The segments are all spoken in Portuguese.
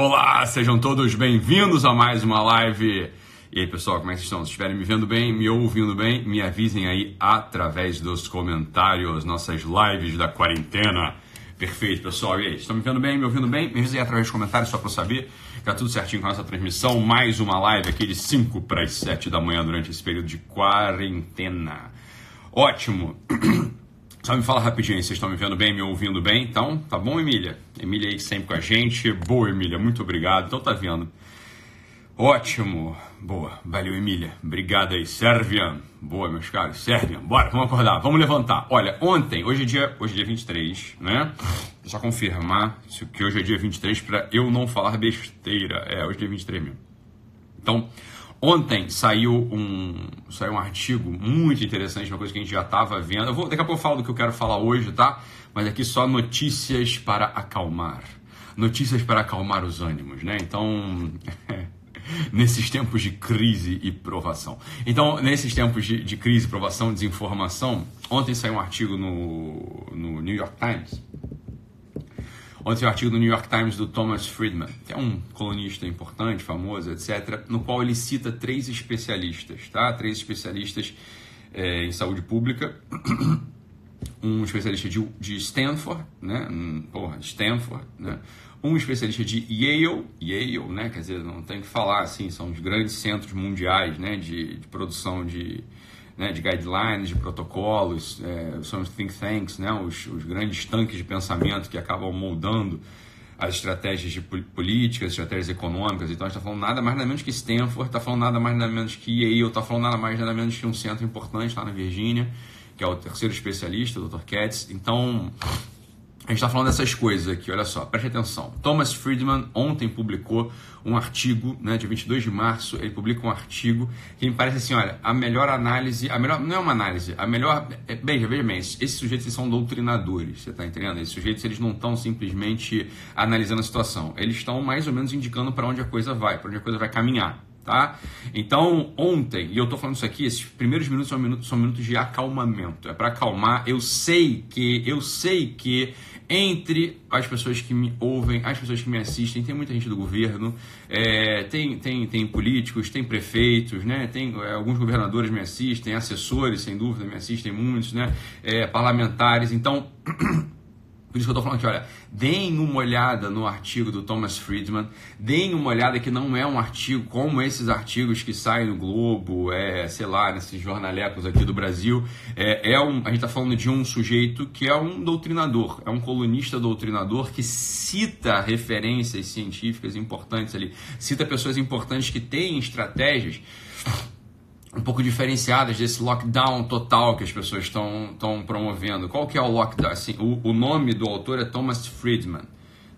Olá, sejam todos bem-vindos a mais uma live. E aí, pessoal, como é que estão? Se estiverem me vendo bem, me ouvindo bem, me avisem aí através dos comentários, nossas lives da quarentena. Perfeito, pessoal. E aí, estão me vendo bem, me ouvindo bem? Me avisem aí através dos comentários só para eu saber que tá tudo certinho com a nossa transmissão. Mais uma live aqui de 5 para as 7 da manhã durante esse período de quarentena. Ótimo. Só me fala rapidinho, vocês estão me vendo bem, me ouvindo bem? Então, tá bom, Emília? Emília aí sempre com a gente. Boa, Emília, muito obrigado. Então tá vendo. Ótimo. Boa. Valeu, Emília. Obrigado aí. Sérvia. Boa, meus caros. Sérvia. Bora, vamos acordar. Vamos levantar. Olha, ontem, hoje é dia, hoje é dia 23, né? Só confirmar que hoje é dia 23 para eu não falar besteira. É, hoje é dia 23 mesmo. Então, Ontem saiu um, saiu um artigo muito interessante, uma coisa que a gente já estava vendo. Eu vou, daqui a pouco eu falo do que eu quero falar hoje, tá? Mas aqui só notícias para acalmar. Notícias para acalmar os ânimos, né? Então, nesses tempos de crise e provação. Então, nesses tempos de, de crise, provação, desinformação, ontem saiu um artigo no, no New York Times Ontem um artigo do New York Times do Thomas Friedman, que é um colunista importante, famoso, etc., no qual ele cita três especialistas, tá? Três especialistas é, em saúde pública. um especialista de, de Stanford, né? Porra, Stanford, né? Um especialista de Yale, Yale, né? Quer dizer, não tem que falar assim, são os grandes centros mundiais, né? De, de produção de né, de guidelines, de protocolos, é, são os think tanks, né, os, os, grandes tanques de pensamento que acabam moldando as estratégias de políticas, estratégias econômicas. Então, a gente está falando nada mais nada menos que Stanford, está falando nada mais nada menos que Yale, está falando nada mais nada menos que um centro importante lá na Virgínia, que é o terceiro especialista, o Dr. Katz. Então, a gente está falando dessas coisas aqui, olha só, preste atenção. Thomas Friedman ontem publicou um artigo, né, dia 22 de março, ele publica um artigo que me parece assim, olha, a melhor análise, a melhor, não é uma análise, a melhor, é, veja, veja bem, esses sujeitos eles são doutrinadores, você está entendendo? Esses sujeitos eles não estão simplesmente analisando a situação, eles estão mais ou menos indicando para onde a coisa vai, para onde a coisa vai caminhar tá? Então, ontem, e eu tô falando isso aqui, esses primeiros minutos são minutos, são minutos de acalmamento. É para acalmar. Eu sei que, eu sei que entre as pessoas que me ouvem, as pessoas que me assistem, tem muita gente do governo, é, tem, tem, tem políticos, tem prefeitos, né? tem é, alguns governadores me assistem, assessores, sem dúvida, me assistem muitos, né? É, parlamentares. Então. Por isso que eu estou falando aqui, olha, deem uma olhada no artigo do Thomas Friedman, deem uma olhada que não é um artigo como esses artigos que saem no Globo, é, sei lá, nesses jornalecos aqui do Brasil. É, é um, a gente está falando de um sujeito que é um doutrinador, é um colunista doutrinador que cita referências científicas importantes ali, cita pessoas importantes que têm estratégias um pouco diferenciadas desse lockdown total que as pessoas estão promovendo. Qual que é o lockdown? Assim, o, o, nome do autor é Thomas Friedman,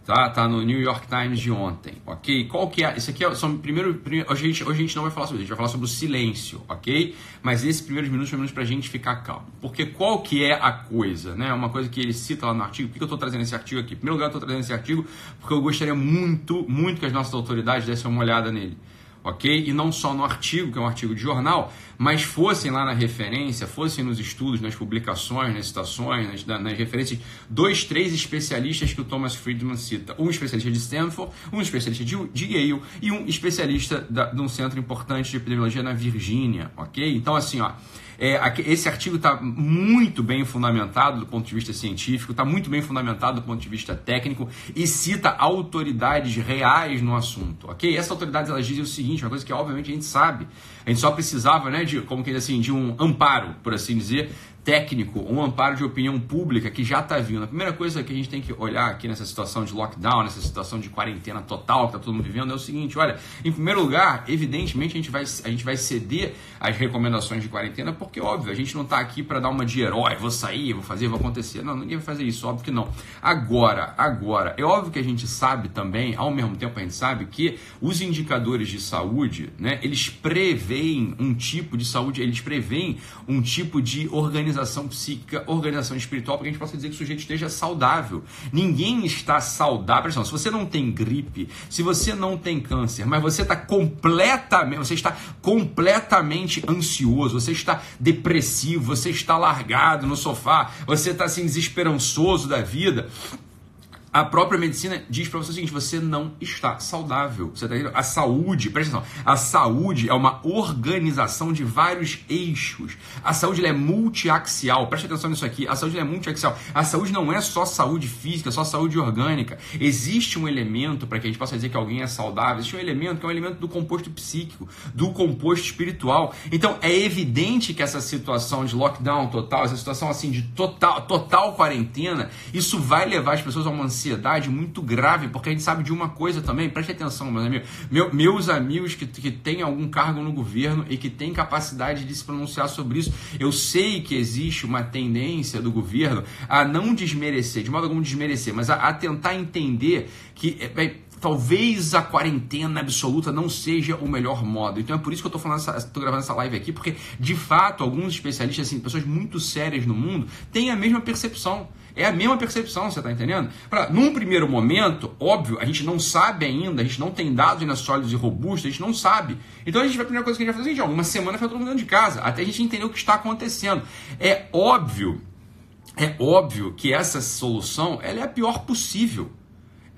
tá? Tá no New York Times de ontem, ok? Qual que é? Isso aqui é, são primeiro, primeiro hoje, a gente, hoje a gente não vai falar sobre isso, a gente vai falar sobre o silêncio, ok? Mas esses primeiros minutos, pelo menos para a gente ficar calmo. Porque qual que é a coisa, né? Uma coisa que ele cita lá no artigo. Por que eu estou trazendo esse artigo aqui? Em primeiro lugar, eu estou trazendo esse artigo porque eu gostaria muito, muito que as nossas autoridades dessem uma olhada nele ok? E não só no artigo, que é um artigo de jornal, mas fossem lá na referência, fossem nos estudos, nas publicações, nas citações, nas, nas referências, dois, três especialistas que o Thomas Friedman cita. Um especialista de Stanford, um especialista de, de Yale e um especialista da, de um centro importante de epidemiologia na Virgínia, ok? Então, assim, ó. É, esse artigo está muito bem fundamentado do ponto de vista científico, está muito bem fundamentado do ponto de vista técnico e cita autoridades reais no assunto, ok? Essas autoridades elas dizem o seguinte, uma coisa que obviamente a gente sabe, a gente só precisava, né, de como que assim, de um amparo, por assim dizer, técnico, um amparo de opinião pública que já está vindo. A primeira coisa que a gente tem que olhar aqui nessa situação de lockdown, nessa situação de quarentena total que está todo mundo vivendo, é o seguinte: olha, em primeiro lugar, evidentemente a gente vai, a gente vai ceder às recomendações de quarentena, porque, óbvio, a gente não está aqui para dar uma de herói, vou sair, vou fazer, vou acontecer. Não, ninguém vai fazer isso, óbvio que não. Agora, agora, é óbvio que a gente sabe também, ao mesmo tempo a gente sabe que os indicadores de saúde, né, eles preveem um tipo de saúde, eles preveem um tipo de organização organização psíquica, organização espiritual, para que a gente possa dizer que o sujeito esteja saudável. Ninguém está saudável. Atenção, se você não tem gripe, se você não tem câncer, mas você está completamente, você está completamente ansioso, você está depressivo, você está largado no sofá, você está assim desesperançoso da vida a própria medicina diz para você o seguinte: você não está saudável. Você tá? A saúde, presta atenção, a saúde é uma organização de vários eixos. A saúde é multiaxial. Presta atenção nisso aqui. A saúde é multiaxial. A saúde não é só saúde física, só saúde orgânica. Existe um elemento para que a gente possa dizer que alguém é saudável. Existe um elemento que é um elemento do composto psíquico, do composto espiritual. Então é evidente que essa situação de lockdown total, essa situação assim de total, total quarentena, isso vai levar as pessoas a uma ansiedade muito grave, porque a gente sabe de uma coisa também, preste atenção, meus amigos. Meu, meus amigos que, que têm algum cargo no governo e que têm capacidade de se pronunciar sobre isso, eu sei que existe uma tendência do governo a não desmerecer, de modo algum desmerecer, mas a, a tentar entender que. É, talvez a quarentena absoluta não seja o melhor modo. Então é por isso que eu estou falando, estou gravando essa live aqui, porque de fato alguns especialistas, assim, pessoas muito sérias no mundo, têm a mesma percepção. É a mesma percepção, você está entendendo? Pra, num primeiro momento, óbvio, a gente não sabe ainda, a gente não tem dados ainda sólidos e robustos, a gente não sabe. Então a gente a primeira coisa que a gente vai fazer é uma semana fica todo mundo dentro de casa, até a gente entender o que está acontecendo. É óbvio, é óbvio que essa solução ela é a pior possível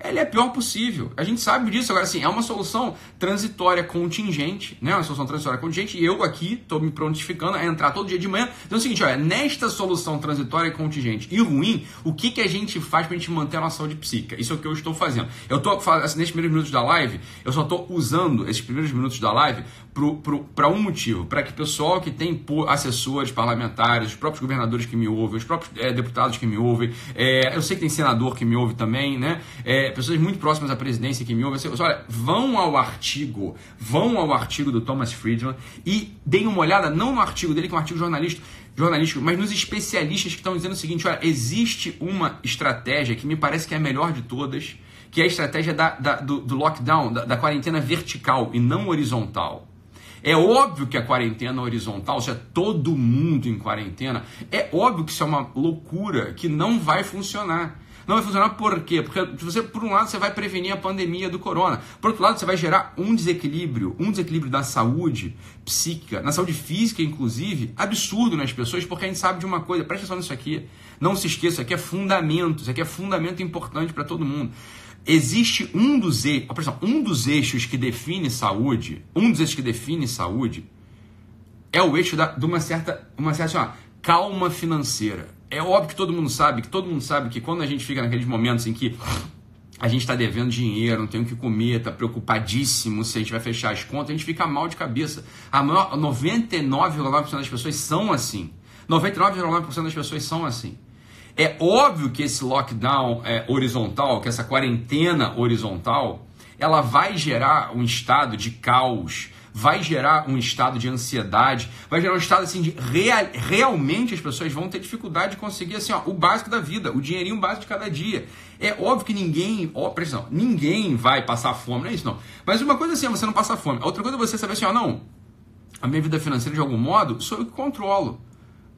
ela é a pior possível. A gente sabe disso. Agora, assim, é uma solução transitória contingente, né? Uma solução transitória contingente. E eu aqui estou me prontificando a entrar todo dia de manhã. Então é o seguinte, olha, nesta solução transitória contingente e ruim, o que, que a gente faz para a gente manter a nossa saúde psíquica? Isso é o que eu estou fazendo. Eu estou, assim, nesses primeiros minutos da live, eu só estou usando esses primeiros minutos da live para um motivo, para que o pessoal que tem assessores parlamentares, os próprios governadores que me ouvem, os próprios é, deputados que me ouvem, é, eu sei que tem senador que me ouve também, né? É, pessoas muito próximas à presidência que me ouvem, assim, olha, vão ao artigo, vão ao artigo do Thomas Friedman e deem uma olhada, não no artigo dele, que é um artigo jornalístico, jornalístico, mas nos especialistas que estão dizendo o seguinte: olha, existe uma estratégia que me parece que é a melhor de todas, que é a estratégia da, da do, do, lockdown, da, da quarentena vertical e não horizontal. É óbvio que a quarentena horizontal, ou seja, todo mundo em quarentena, é óbvio que isso é uma loucura que não vai funcionar. Não vai funcionar por quê? Porque você, por um lado, você vai prevenir a pandemia do corona. Por outro lado, você vai gerar um desequilíbrio, um desequilíbrio da saúde psíquica, na saúde física, inclusive, absurdo nas pessoas, porque a gente sabe de uma coisa, presta atenção nisso aqui. Não se esqueça, isso aqui é fundamento, isso aqui é fundamento importante para todo mundo existe um dos, eixos, um dos eixos que define saúde, um dos eixos que define saúde é o eixo da, de uma certa, uma certa assim, ó, calma financeira. É óbvio que todo mundo sabe, que todo mundo sabe que quando a gente fica naqueles momentos em que a gente está devendo dinheiro, não tem o que comer, está preocupadíssimo se a gente vai fechar as contas, a gente fica mal de cabeça. A 99,9% das pessoas são assim. 99,9% das pessoas são assim. É óbvio que esse lockdown é, horizontal, que essa quarentena horizontal, ela vai gerar um estado de caos, vai gerar um estado de ansiedade, vai gerar um estado assim de real, realmente as pessoas vão ter dificuldade de conseguir assim, ó, o básico da vida, o dinheirinho básico de cada dia. É óbvio que ninguém, ó, pressão, ninguém vai passar fome, não é isso não. Mas uma coisa assim é você não passar fome, outra coisa é você saber assim, ó, não, a minha vida financeira de algum modo sou eu que controlo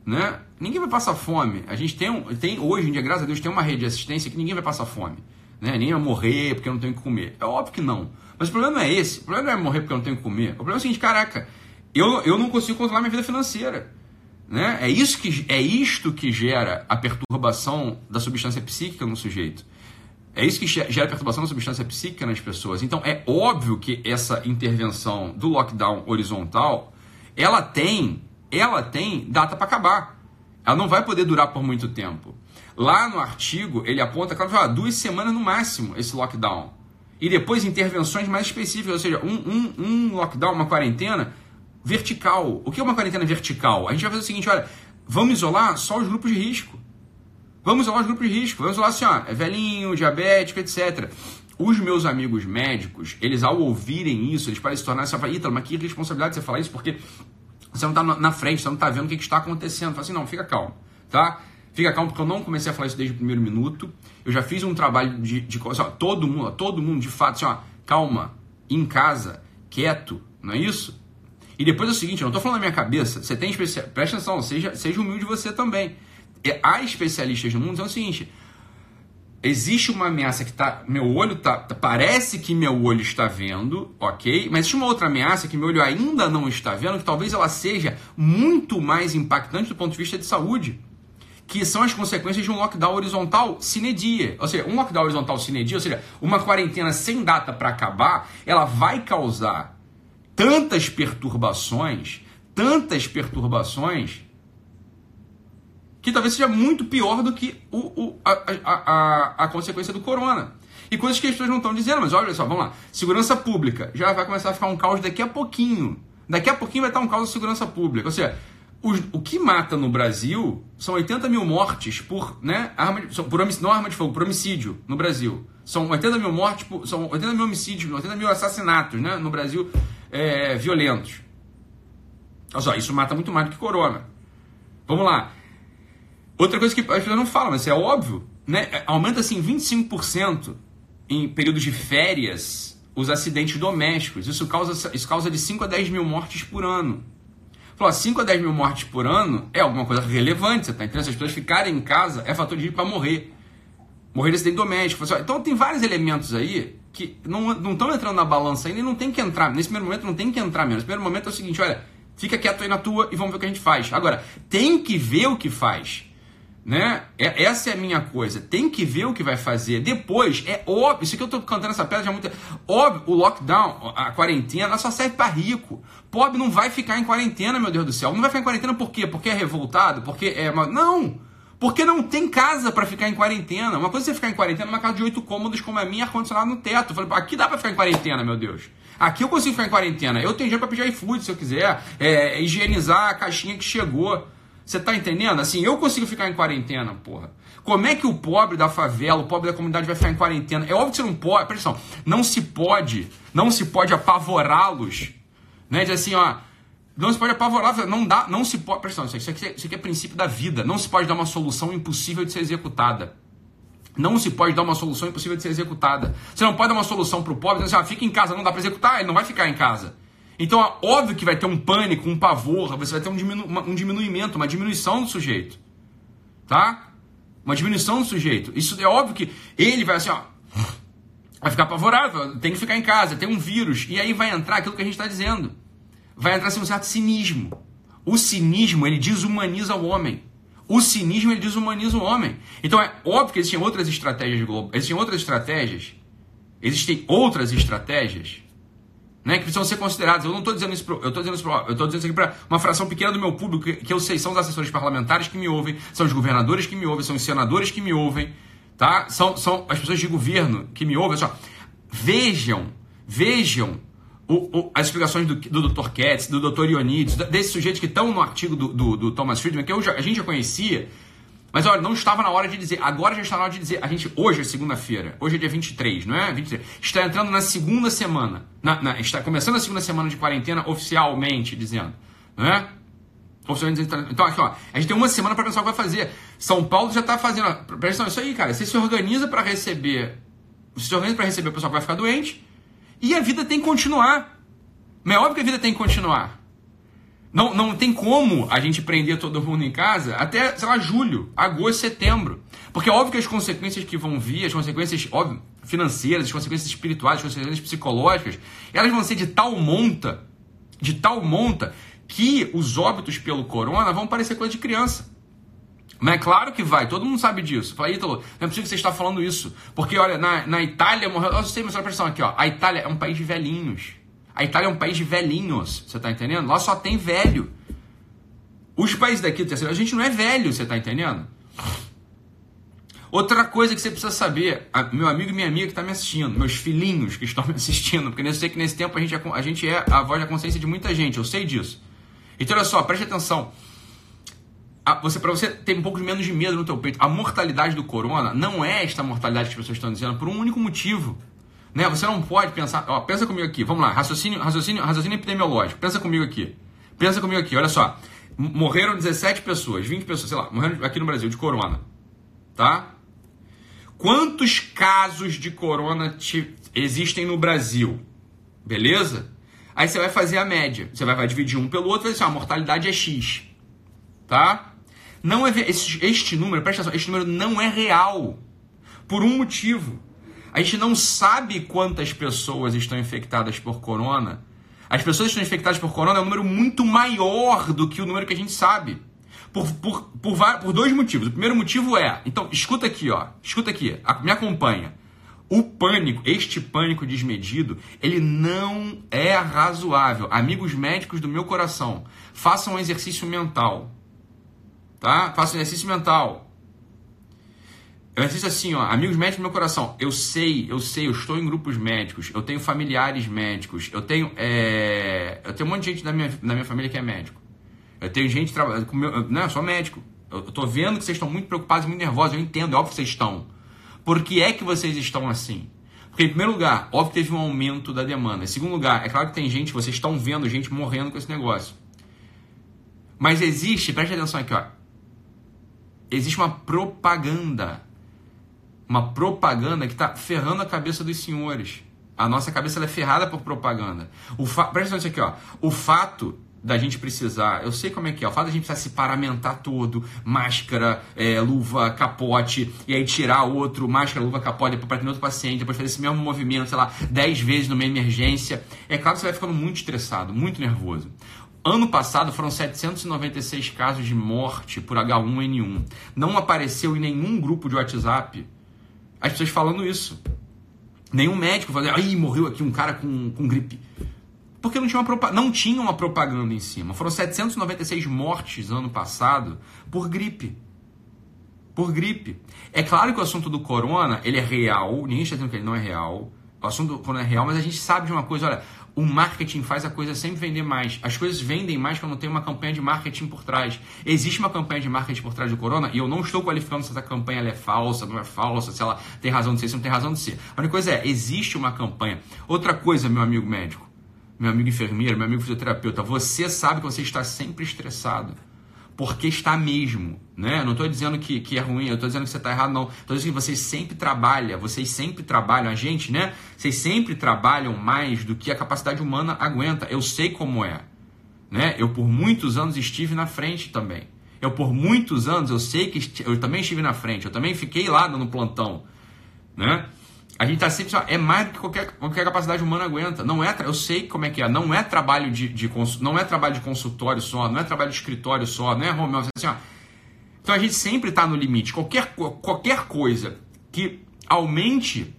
né? Ninguém vai passar fome. A gente tem, um, tem hoje em dia, graças a Deus, tem uma rede de assistência que ninguém vai passar fome. Né? Ninguém vai morrer porque não tenho que comer. É óbvio que não. Mas o problema não é esse. O problema não é morrer porque eu não tenho que comer. O problema é o seguinte, caraca, eu, eu não consigo controlar minha vida financeira. Né? É, isso que, é isto que gera a perturbação da substância psíquica no sujeito. É isso que gera perturbação da substância psíquica nas pessoas. Então é óbvio que essa intervenção do lockdown horizontal, ela tem ela tem data para acabar. Ela não vai poder durar por muito tempo. Lá no artigo, ele aponta, claro, duas semanas no máximo esse lockdown. E depois intervenções mais específicas, ou seja, um, um, um lockdown, uma quarentena vertical. O que é uma quarentena vertical? A gente vai fazer o seguinte, olha, vamos isolar só os grupos de risco. Vamos isolar os grupos de risco. Vamos isolar assim, ó, é velhinho, diabético, etc. Os meus amigos médicos, eles ao ouvirem isso, eles podem se tornar assim, Ítalo, mas que responsabilidade você falar isso, porque você não está na frente, você não está vendo o que, que está acontecendo. Fala assim, não, fica calmo, tá? Fica calmo, porque eu não comecei a falar isso desde o primeiro minuto. Eu já fiz um trabalho de, de assim, ó, todo mundo, todo mundo, de fato, assim, ó, calma, em casa, quieto, não é isso? E depois é o seguinte, eu não estou falando na minha cabeça, você tem especial, presta atenção, seja, seja humilde você também. Há especialistas no mundo dizendo o seguinte, existe uma ameaça que tá, meu olho tá, parece que meu olho está vendo, ok? Mas existe uma outra ameaça que meu olho ainda não está vendo, que talvez ela seja muito mais impactante do ponto de vista de saúde, que são as consequências de um lockdown horizontal sine die. Ou seja, um lockdown horizontal sine die, ou seja, uma quarentena sem data para acabar, ela vai causar tantas perturbações, tantas perturbações, que talvez seja muito pior do que o, o a, a, a, a consequência do corona. E coisas que as pessoas não estão dizendo, mas olha só, vamos lá. Segurança pública já vai começar a ficar um caos daqui a pouquinho. Daqui a pouquinho vai estar um caos de segurança pública. Ou seja, o, o que mata no Brasil são 80 mil mortes por, né, arma de, por não arma de fogo, por homicídio no Brasil. São 80 mil mortes, por, são 80 mil homicídios, 80 mil assassinatos né, no Brasil é, violentos. Olha só, isso mata muito mais do que corona. Vamos lá. Outra coisa que as pessoas não falam, mas é óbvio, né? Aumenta assim 25% em períodos de férias os acidentes domésticos. Isso causa, isso causa de 5 a 10 mil mortes por ano. Falou, 5 a 10 mil mortes por ano é alguma coisa relevante, você tá entendendo? Se as pessoas ficarem em casa, é fator de risco para morrer. Morrer de acidente doméstico. Então tem vários elementos aí que não estão entrando na balança ainda e não tem que entrar. Nesse primeiro momento não tem que entrar mesmo. Nesse primeiro momento é o seguinte, olha, fica quieto aí na tua e vamos ver o que a gente faz. Agora, tem que ver o que faz. Né? É, essa é a minha coisa. Tem que ver o que vai fazer. Depois, é óbvio, isso que eu tô cantando essa pedra já muito. Óbvio, o lockdown, a quarentena, só serve para rico. Pobre não vai ficar em quarentena, meu Deus do céu. Não vai ficar em quarentena por quê? Porque é revoltado? Porque é. Não! Porque não tem casa para ficar em quarentena. Uma coisa é você ficar em quarentena numa casa de oito cômodos como a minha, ar-condicionado no teto. Eu falei, aqui dá para ficar em quarentena, meu Deus. Aqui eu consigo ficar em quarentena. Eu tenho dinheiro para pedir iFood se eu quiser. É, higienizar a caixinha que chegou. Você tá entendendo? Assim, eu consigo ficar em quarentena, porra. Como é que o pobre da favela, o pobre da comunidade vai ficar em quarentena? É óbvio que você não pode, atenção, não se pode, não se pode apavorá-los, né? De assim, ó, não se pode apavorar, não dá, não se pode, atenção, isso aqui, isso aqui é princípio da vida, não se pode dar uma solução impossível de ser executada. Não se pode dar uma solução impossível de ser executada. Você não pode dar uma solução para o pobre dizendo assim, ah, fica em casa, não dá para executar, ele não vai ficar em casa. Então, é óbvio que vai ter um pânico, um pavor, você vai ter um, diminu um diminuimento, uma diminuição do sujeito. Tá? Uma diminuição do sujeito. Isso é óbvio que ele vai assim, ó. Vai ficar apavorado, tem que ficar em casa, tem um vírus. E aí vai entrar aquilo que a gente está dizendo. Vai entrar assim, um certo cinismo. O cinismo, ele desumaniza o homem. O cinismo, ele desumaniza o homem. Então é óbvio que existem outras estratégias globais. Existem outras estratégias. Existem outras estratégias né, que precisam ser considerados. Eu não estou dizendo isso, pro, eu estou dizendo isso, eu estou dizendo isso aqui para uma fração pequena do meu público, que, que, eu sei são os assessores parlamentares que me ouvem, são os governadores que me ouvem, são os senadores que me ouvem, tá? São, são as pessoas de governo que me ouvem. Só, vejam, vejam o, o, as explicações do, do Dr. Katz, do Dr. Ionides, desses sujeitos que estão no artigo do, do, do Thomas Friedman, que eu já, a gente já conhecia, mas olha, não estava na hora de dizer. Agora já está na hora de dizer. A gente, hoje é segunda-feira. Hoje é dia 23, não é? 23. Está entrando na segunda semana. Na, na, está começando a segunda semana de quarentena oficialmente, dizendo. Não é? Dizendo. Então, aqui, ó. A gente tem uma semana para pensar o que vai fazer. São Paulo já está fazendo. Presta atenção, isso aí, cara. Você se organiza para receber. Você se organiza para receber o pessoal que vai ficar doente. E a vida tem que continuar. Mas é óbvio que a vida tem que continuar. Não, não tem como a gente prender todo mundo em casa até, sei lá, julho, agosto, setembro. Porque é óbvio que as consequências que vão vir, as consequências óbvio, financeiras, as consequências espirituais, as consequências psicológicas, elas vão ser de tal monta, de tal monta, que os óbitos pelo corona vão parecer coisa de criança. Mas é claro que vai, todo mundo sabe disso. Fala, Ítalo, não é possível que você está falando isso. Porque, olha, na, na Itália morreu. Eu sei, mas olha a aqui, ó. A Itália é um país de velhinhos. A Itália é um país de velhinhos, você está entendendo? Lá só tem velho. Os países daqui do terceiro, a gente não é velho, você está entendendo? Outra coisa que você precisa saber, meu amigo e minha amiga que está me assistindo, meus filhinhos que estão me assistindo, porque eu sei que nesse tempo a gente, é, a gente é a voz da consciência de muita gente, eu sei disso. Então olha só, preste atenção. você para você ter um pouco menos de medo no teu peito, a mortalidade do corona não é esta mortalidade que as pessoas estão dizendo por um único motivo. Né? Você não pode pensar. Ó, pensa comigo aqui. Vamos lá. Raciocínio, raciocínio, raciocínio epidemiológico. Pensa comigo aqui. Pensa comigo aqui. Olha só. Morreram 17 pessoas, 20 pessoas, sei lá, morreram aqui no Brasil de corona. Tá? Quantos casos de corona te, existem no Brasil? Beleza? Aí você vai fazer a média. Você vai, vai dividir um pelo outro e vai dizer, assim, a mortalidade é X. Tá? Não é, este, este número, presta atenção, este número não é real. Por um motivo. A gente não sabe quantas pessoas estão infectadas por corona. As pessoas que estão infectadas por corona é um número muito maior do que o número que a gente sabe. Por, por, por, por dois motivos. O primeiro motivo é, então, escuta aqui, ó, escuta aqui, me acompanha. O pânico, este pânico desmedido, ele não é razoável. Amigos médicos do meu coração, façam um exercício mental. Tá? Façam um exercício mental. Eu exercício assim, ó, amigos médicos do meu coração. Eu sei, eu sei, eu estou em grupos médicos, eu tenho familiares médicos, eu tenho, é, eu tenho um monte de gente na minha, na minha família que é médico. Eu tenho gente trabalhando com meu, não, eu sou médico. Eu estou vendo que vocês estão muito preocupados, muito nervosos. Eu entendo, é óbvio que vocês estão. Por que é que vocês estão assim? Porque, em primeiro lugar, óbvio que teve um aumento da demanda. Em segundo lugar, é claro que tem gente, vocês estão vendo gente morrendo com esse negócio. Mas existe, preste atenção aqui, ó. Existe uma propaganda. Uma propaganda que está ferrando a cabeça dos senhores. A nossa cabeça é ferrada por propaganda. O fa... Presta atenção aqui, ó. O fato da gente precisar, eu sei como é que é, o fato da gente precisar se paramentar todo, máscara, é, luva, capote, e aí tirar outro, máscara, luva, capote, para atender outro paciente, depois fazer esse mesmo movimento, sei lá, 10 vezes numa emergência. É claro que você vai ficando muito estressado, muito nervoso. Ano passado foram 796 casos de morte por H1N1. Não apareceu em nenhum grupo de WhatsApp as pessoas falando isso. Nenhum médico falando, aí morreu aqui um cara com, com gripe. Porque não tinha, uma, não tinha uma propaganda em cima. Foram 796 mortes ano passado por gripe. Por gripe. É claro que o assunto do corona, ele é real, ninguém está dizendo que ele não é real. O assunto do corona é real, mas a gente sabe de uma coisa, olha, o marketing faz a coisa sempre vender mais. As coisas vendem mais quando tem uma campanha de marketing por trás. Existe uma campanha de marketing por trás do corona e eu não estou qualificando se essa campanha é falsa, não é falsa, se ela tem razão de ser, se não tem razão de ser. A única coisa é, existe uma campanha. Outra coisa, meu amigo médico, meu amigo enfermeiro, meu amigo fisioterapeuta, você sabe que você está sempre estressado. Porque está mesmo, né? Não estou dizendo que, que é ruim, eu estou dizendo que você está errado, não. Estou dizendo que vocês sempre trabalham, vocês sempre trabalham, a gente, né? Vocês sempre trabalham mais do que a capacidade humana aguenta. Eu sei como é, né? Eu por muitos anos estive na frente também. Eu por muitos anos, eu sei que eu também estive na frente, eu também fiquei lá no plantão, né? A gente tá sempre é mais do que qualquer, qualquer capacidade humana aguenta. Não é, eu sei como é que é. Não é trabalho de, de não é trabalho de consultório só, não é trabalho de escritório só, não é home office, assim. Então a gente sempre está no limite. Qualquer, qualquer coisa que aumente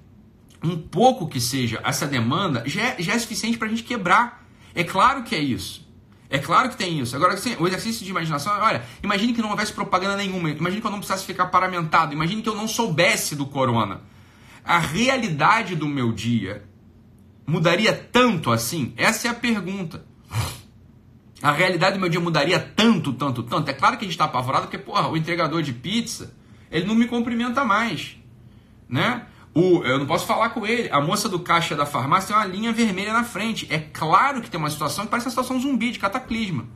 um pouco que seja essa demanda já é, já é suficiente para a gente quebrar. É claro que é isso. É claro que tem isso. Agora, assim, o exercício de imaginação, olha, imagine que não houvesse propaganda nenhuma, imagine que eu não precisasse ficar paramentado, imagine que eu não soubesse do corona a realidade do meu dia mudaria tanto assim? Essa é a pergunta. A realidade do meu dia mudaria tanto, tanto, tanto? É claro que a gente está apavorado porque, porra, o entregador de pizza, ele não me cumprimenta mais, né? O, eu não posso falar com ele. A moça do caixa da farmácia tem uma linha vermelha na frente. É claro que tem uma situação que parece uma situação zumbi, de cataclisma.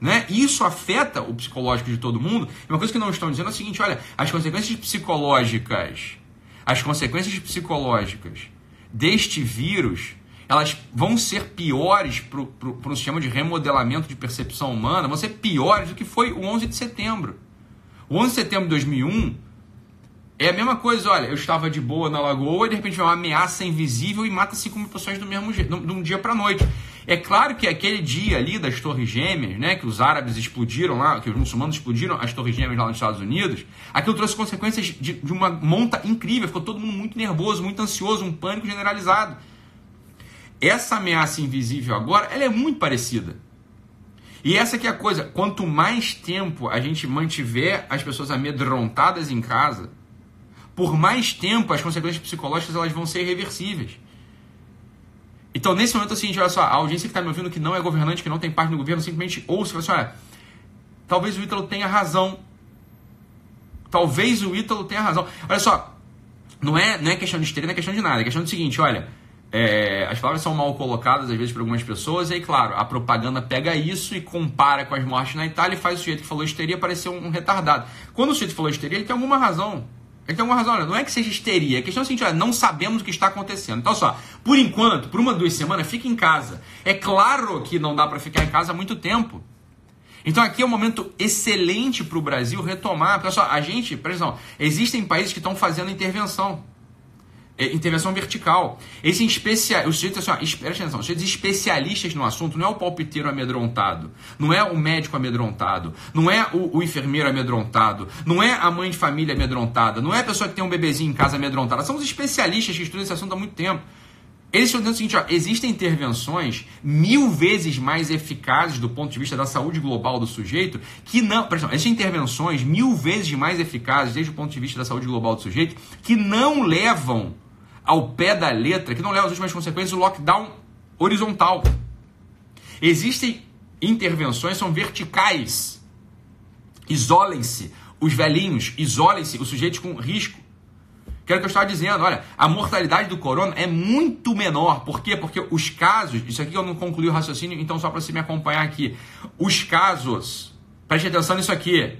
Né? Isso afeta o psicológico de todo mundo. E uma coisa que não estão dizendo é o seguinte: olha, as consequências psicológicas as consequências psicológicas deste vírus elas vão ser piores para o sistema de remodelamento de percepção humana, vão ser piores do que foi o 11 de setembro. O 11 de setembro de 2001 é a mesma coisa, olha, eu estava de boa na lagoa e de repente vem uma ameaça invisível e mata cinco mil pessoas do mesmo de um dia para noite. É claro que aquele dia ali das Torres Gêmeas, né, que os árabes explodiram lá, que os muçulmanos explodiram as Torres Gêmeas lá nos Estados Unidos, aquilo trouxe consequências de, de uma monta incrível, ficou todo mundo muito nervoso, muito ansioso, um pânico generalizado. Essa ameaça invisível agora, ela é muito parecida. E essa que é a coisa, quanto mais tempo a gente mantiver as pessoas amedrontadas em casa, por mais tempo as consequências psicológicas elas vão ser irreversíveis. Então, nesse momento, seguinte, olha só, a audiência que está me ouvindo, que não é governante, que não tem parte no governo, simplesmente ouça e fala assim, olha, talvez o Ítalo tenha razão. Talvez o Ítalo tenha razão. Olha só, não é, não é questão de histeria, não é questão de nada. É questão do seguinte, olha, é, as palavras são mal colocadas às vezes por algumas pessoas, e aí, claro, a propaganda pega isso e compara com as mortes na Itália e faz o sujeito que falou histeria parecer um, um retardado. Quando o sujeito falou histeria, ele tem alguma razão. Tem alguma razão, olha, não é que seja histeria, a questão é a seguinte, olha, não sabemos o que está acontecendo. Então, só, por enquanto, por uma, duas semanas, fique em casa. É claro que não dá para ficar em casa há muito tempo. Então aqui é um momento excelente para o Brasil retomar. Pessoal, a gente, por exemplo, existem países que estão fazendo intervenção. É intervenção vertical. Esse especia... os sujeitos, assim, ó, atenção, os sujeitos especialistas no assunto não é o palpiteiro amedrontado, não é o médico amedrontado, não é o, o, enfermeiro amedrontado, não é a mãe de família amedrontada, não é a pessoa que tem um bebezinho em casa amedrontada, são os especialistas que estudam esse assunto há muito tempo. Eles estão dizendo o seguinte: ó, existem intervenções mil vezes mais eficazes do ponto de vista da saúde global do sujeito que não. Presta, existem intervenções mil vezes mais eficazes desde o ponto de vista da saúde global do sujeito que não levam ao pé da letra, que não levam às últimas consequências o lockdown horizontal. Existem intervenções são verticais. Isolem-se os velhinhos, isolem-se os sujeitos com risco. Que era o que eu estava dizendo, olha, a mortalidade do corona é muito menor. Por quê? Porque os casos, isso aqui eu não concluí o raciocínio, então só para você me acompanhar aqui. Os casos, preste atenção nisso aqui.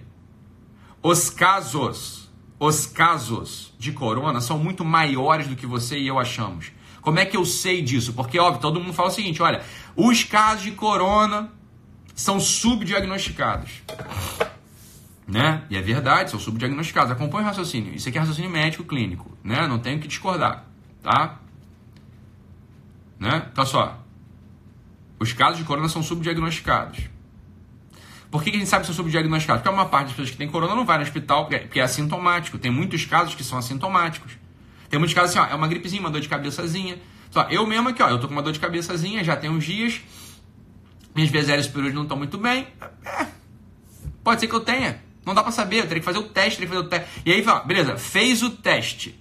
Os casos, os casos de corona são muito maiores do que você e eu achamos. Como é que eu sei disso? Porque, óbvio, todo mundo fala o seguinte: olha, os casos de corona são subdiagnosticados. Né? E é verdade, são subdiagnosticados. Acompanhe o raciocínio. Isso aqui é raciocínio médico clínico, né? Não tenho que discordar, tá? Né? Então só. Os casos de corona são subdiagnosticados. Por que, a gente sabe que são subdiagnosticados? Porque uma parte das pessoas que tem corona não vai no hospital porque é, porque é assintomático. Tem muitos casos que são assintomáticos. Tem muitos casos assim, ó, é uma gripezinha, uma dor de cabeçazinha. Só, eu mesmo aqui, ó, eu tô com uma dor de cabeçazinha, já tem uns dias. Minhas aéreas superiores não estão muito bem. É, pode ser que eu tenha. Não dá para saber, eu teria que fazer o teste, teria que fazer o teste. E aí, beleza, fez o teste.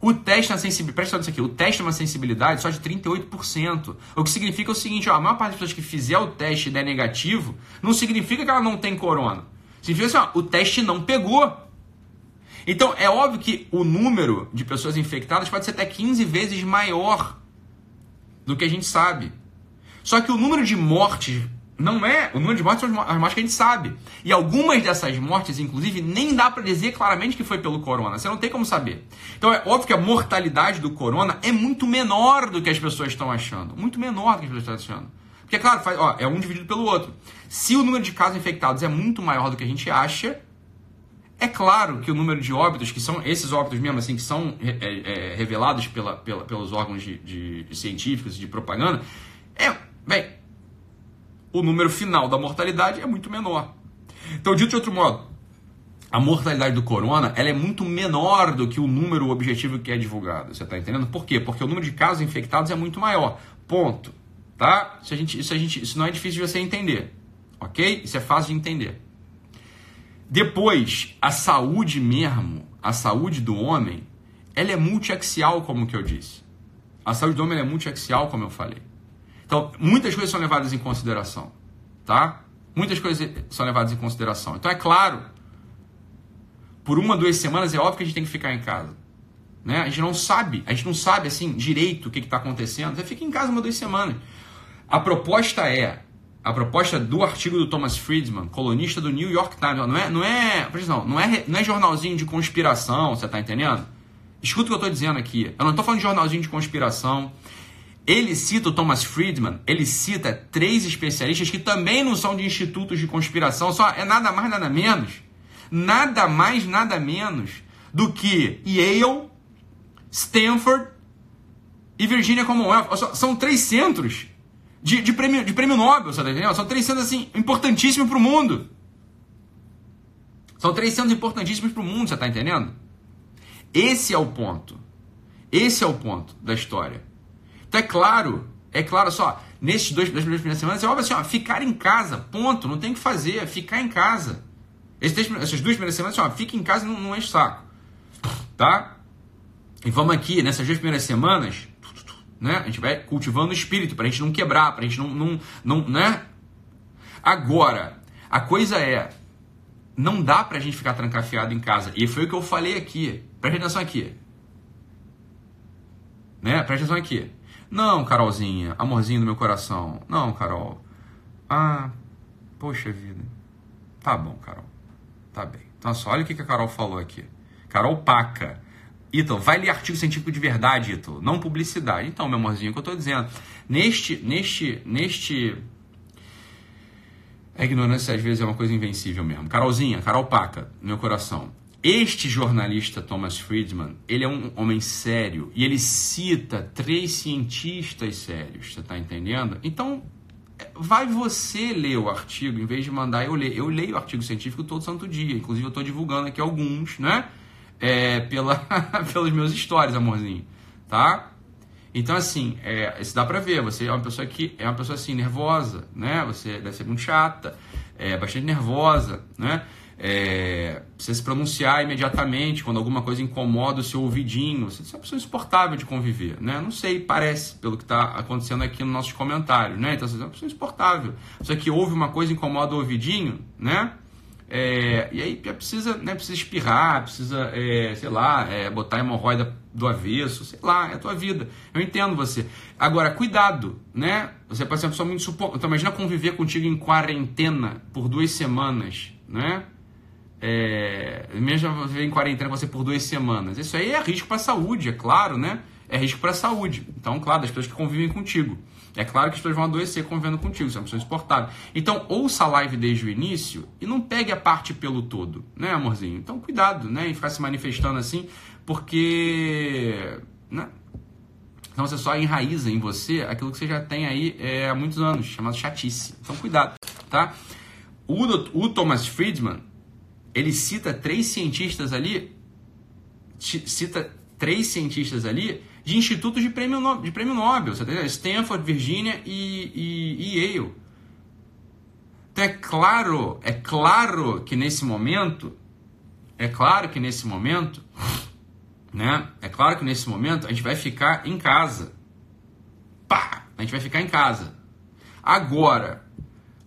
O teste na sensibilidade, presta atenção aqui, o teste é uma sensibilidade só de 38%. O que significa o seguinte, ó, a maior parte das pessoas que fizer o teste e der negativo, não significa que ela não tem corona. Significa assim, ó, o teste não pegou. Então, é óbvio que o número de pessoas infectadas pode ser até 15 vezes maior do que a gente sabe. Só que o número de mortes não é. O número de mortes são as mortes que a gente sabe. E algumas dessas mortes, inclusive, nem dá para dizer claramente que foi pelo corona. Você não tem como saber. Então é óbvio que a mortalidade do corona é muito menor do que as pessoas estão achando. Muito menor do que as pessoas estão achando. Porque, claro, faz, ó, é um dividido pelo outro. Se o número de casos infectados é muito maior do que a gente acha, é claro que o número de óbitos, que são esses óbitos mesmo assim, que são é, é, revelados pela, pela, pelos órgãos de, de, de científicos de propaganda, é, bem, o número final da mortalidade é muito menor. Então, dito de outro modo, a mortalidade do corona ela é muito menor do que o número objetivo que é divulgado. Você está entendendo? Por quê? Porque o número de casos infectados é muito maior. Ponto. Tá? Isso, a gente, isso, a gente, isso não é difícil de você entender. Ok? Isso é fácil de entender. Depois, a saúde mesmo, a saúde do homem, ela é multiaxial, como que eu disse. A saúde do homem é multiaxial, como eu falei. Então, muitas coisas são levadas em consideração, tá? Muitas coisas são levadas em consideração. Então, é claro, por uma, duas semanas é óbvio que a gente tem que ficar em casa. Né? A gente não sabe, a gente não sabe assim direito o que está acontecendo. Você fica em casa uma, duas semanas. A proposta é, a proposta do artigo do Thomas Friedman, colunista do New York Times, não é, não é, não, não é, não é jornalzinho de conspiração, você está entendendo? Escuta o que eu estou dizendo aqui. Eu não estou falando de jornalzinho de conspiração. Ele cita o Thomas Friedman, ele cita três especialistas que também não são de institutos de conspiração, só é nada mais, nada menos, nada mais, nada menos do que Yale, Stanford e Virginia Commonwealth. São três centros de, de, prêmio, de prêmio Nobel, você tá entendendo? São três centros assim, importantíssimos para o mundo. São três centros importantíssimos para o mundo, você está entendendo? Esse é o ponto. Esse é o ponto da história. Então é claro, é claro só, nesses dois, duas primeiras semanas, é óbvio assim, ó, ficar em casa, ponto, não tem o que fazer, é ficar em casa. Esses, essas duas primeiras semanas, assim, ó, fica em casa não, não enche saco. Tá? E vamos aqui, nessas duas primeiras semanas, né, a gente vai cultivando o espírito, pra gente não quebrar, pra gente não, não, não né? Agora, a coisa é, não dá pra gente ficar trancafiado em casa. E foi o que eu falei aqui. Presta atenção aqui. Né? Presta atenção aqui. Não, Carolzinha, amorzinho do meu coração. Não, Carol. Ah, poxa vida. Tá bom, Carol. Tá bem. Então, só olha o que a Carol falou aqui. Carol Paca. Ítalo, vai ler artigo científico de verdade, Ítalo, não publicidade. Então, meu amorzinho, o que eu estou dizendo. Neste, neste, neste... A ignorância às vezes é uma coisa invencível mesmo. Carolzinha, Carol Paca, meu coração. Este jornalista Thomas Friedman, ele é um homem sério e ele cita três cientistas sérios, você está entendendo? Então, vai você ler o artigo em vez de mandar eu ler. Eu leio o artigo científico todo santo dia, inclusive eu estou divulgando aqui alguns, né? É, pela, pelos meus stories, amorzinho, tá? Então, assim, é, isso dá pra ver. Você é uma pessoa que é uma pessoa assim, nervosa, né? Você deve ser muito chata, é bastante nervosa, né? É, precisa se pronunciar imediatamente quando alguma coisa incomoda o seu ouvidinho. Você é uma pessoa insuportável de conviver, né? Não sei, parece, pelo que está acontecendo aqui nos nossos comentários, né? Então, você é uma pessoa insuportável. Você que ouve uma coisa incomoda o ouvidinho, né? É, e aí precisa, né, precisa espirrar, precisa, é, sei lá, é, botar hemorroida do avesso, sei lá, é a tua vida. Eu entendo você. Agora, cuidado, né? Você pode ser uma pessoa muito suportável. Então, imagina conviver contigo em quarentena por duas semanas, né? É, mesmo em quarentena você por duas semanas. Isso aí é risco para a saúde, é claro, né? É risco para a saúde. Então, claro, das pessoas que convivem contigo. É claro que as pessoas vão adoecer convivendo contigo, isso é uma pessoa insuportável. Então, ouça a live desde o início e não pegue a parte pelo todo, né, amorzinho? Então, cuidado, né, em ficar se manifestando assim, porque. Né? Então você só enraiza em você aquilo que você já tem aí é, há muitos anos, chamado chatice. Então, cuidado, tá? O, o Thomas Friedman, ele cita três cientistas ali, cita três cientistas ali de institutos de prêmio, no, de prêmio Nobel, tá Stanford, Virginia e, e, e Yale. Então é claro, é claro que nesse momento, é claro que nesse momento, né? É claro que nesse momento a gente vai ficar em casa. Pá! A gente vai ficar em casa. Agora,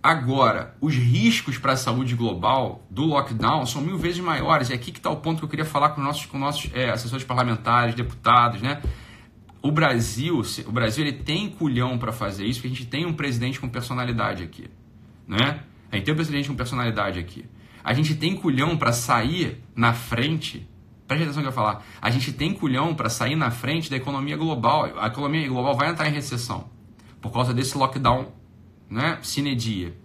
Agora, os riscos para a saúde global do lockdown são mil vezes maiores. É aqui que está o ponto que eu queria falar com nossos, com nossos é, assessores parlamentares, deputados, né? O Brasil, o Brasil ele tem culhão para fazer isso, porque a gente tem um presidente com personalidade aqui, né? A gente tem um presidente com personalidade aqui. A gente tem culhão para sair na frente. Preste atenção que eu falar. A gente tem culhão para sair na frente da economia global. A economia global vai entrar em recessão por causa desse lockdown, né? Sine dia.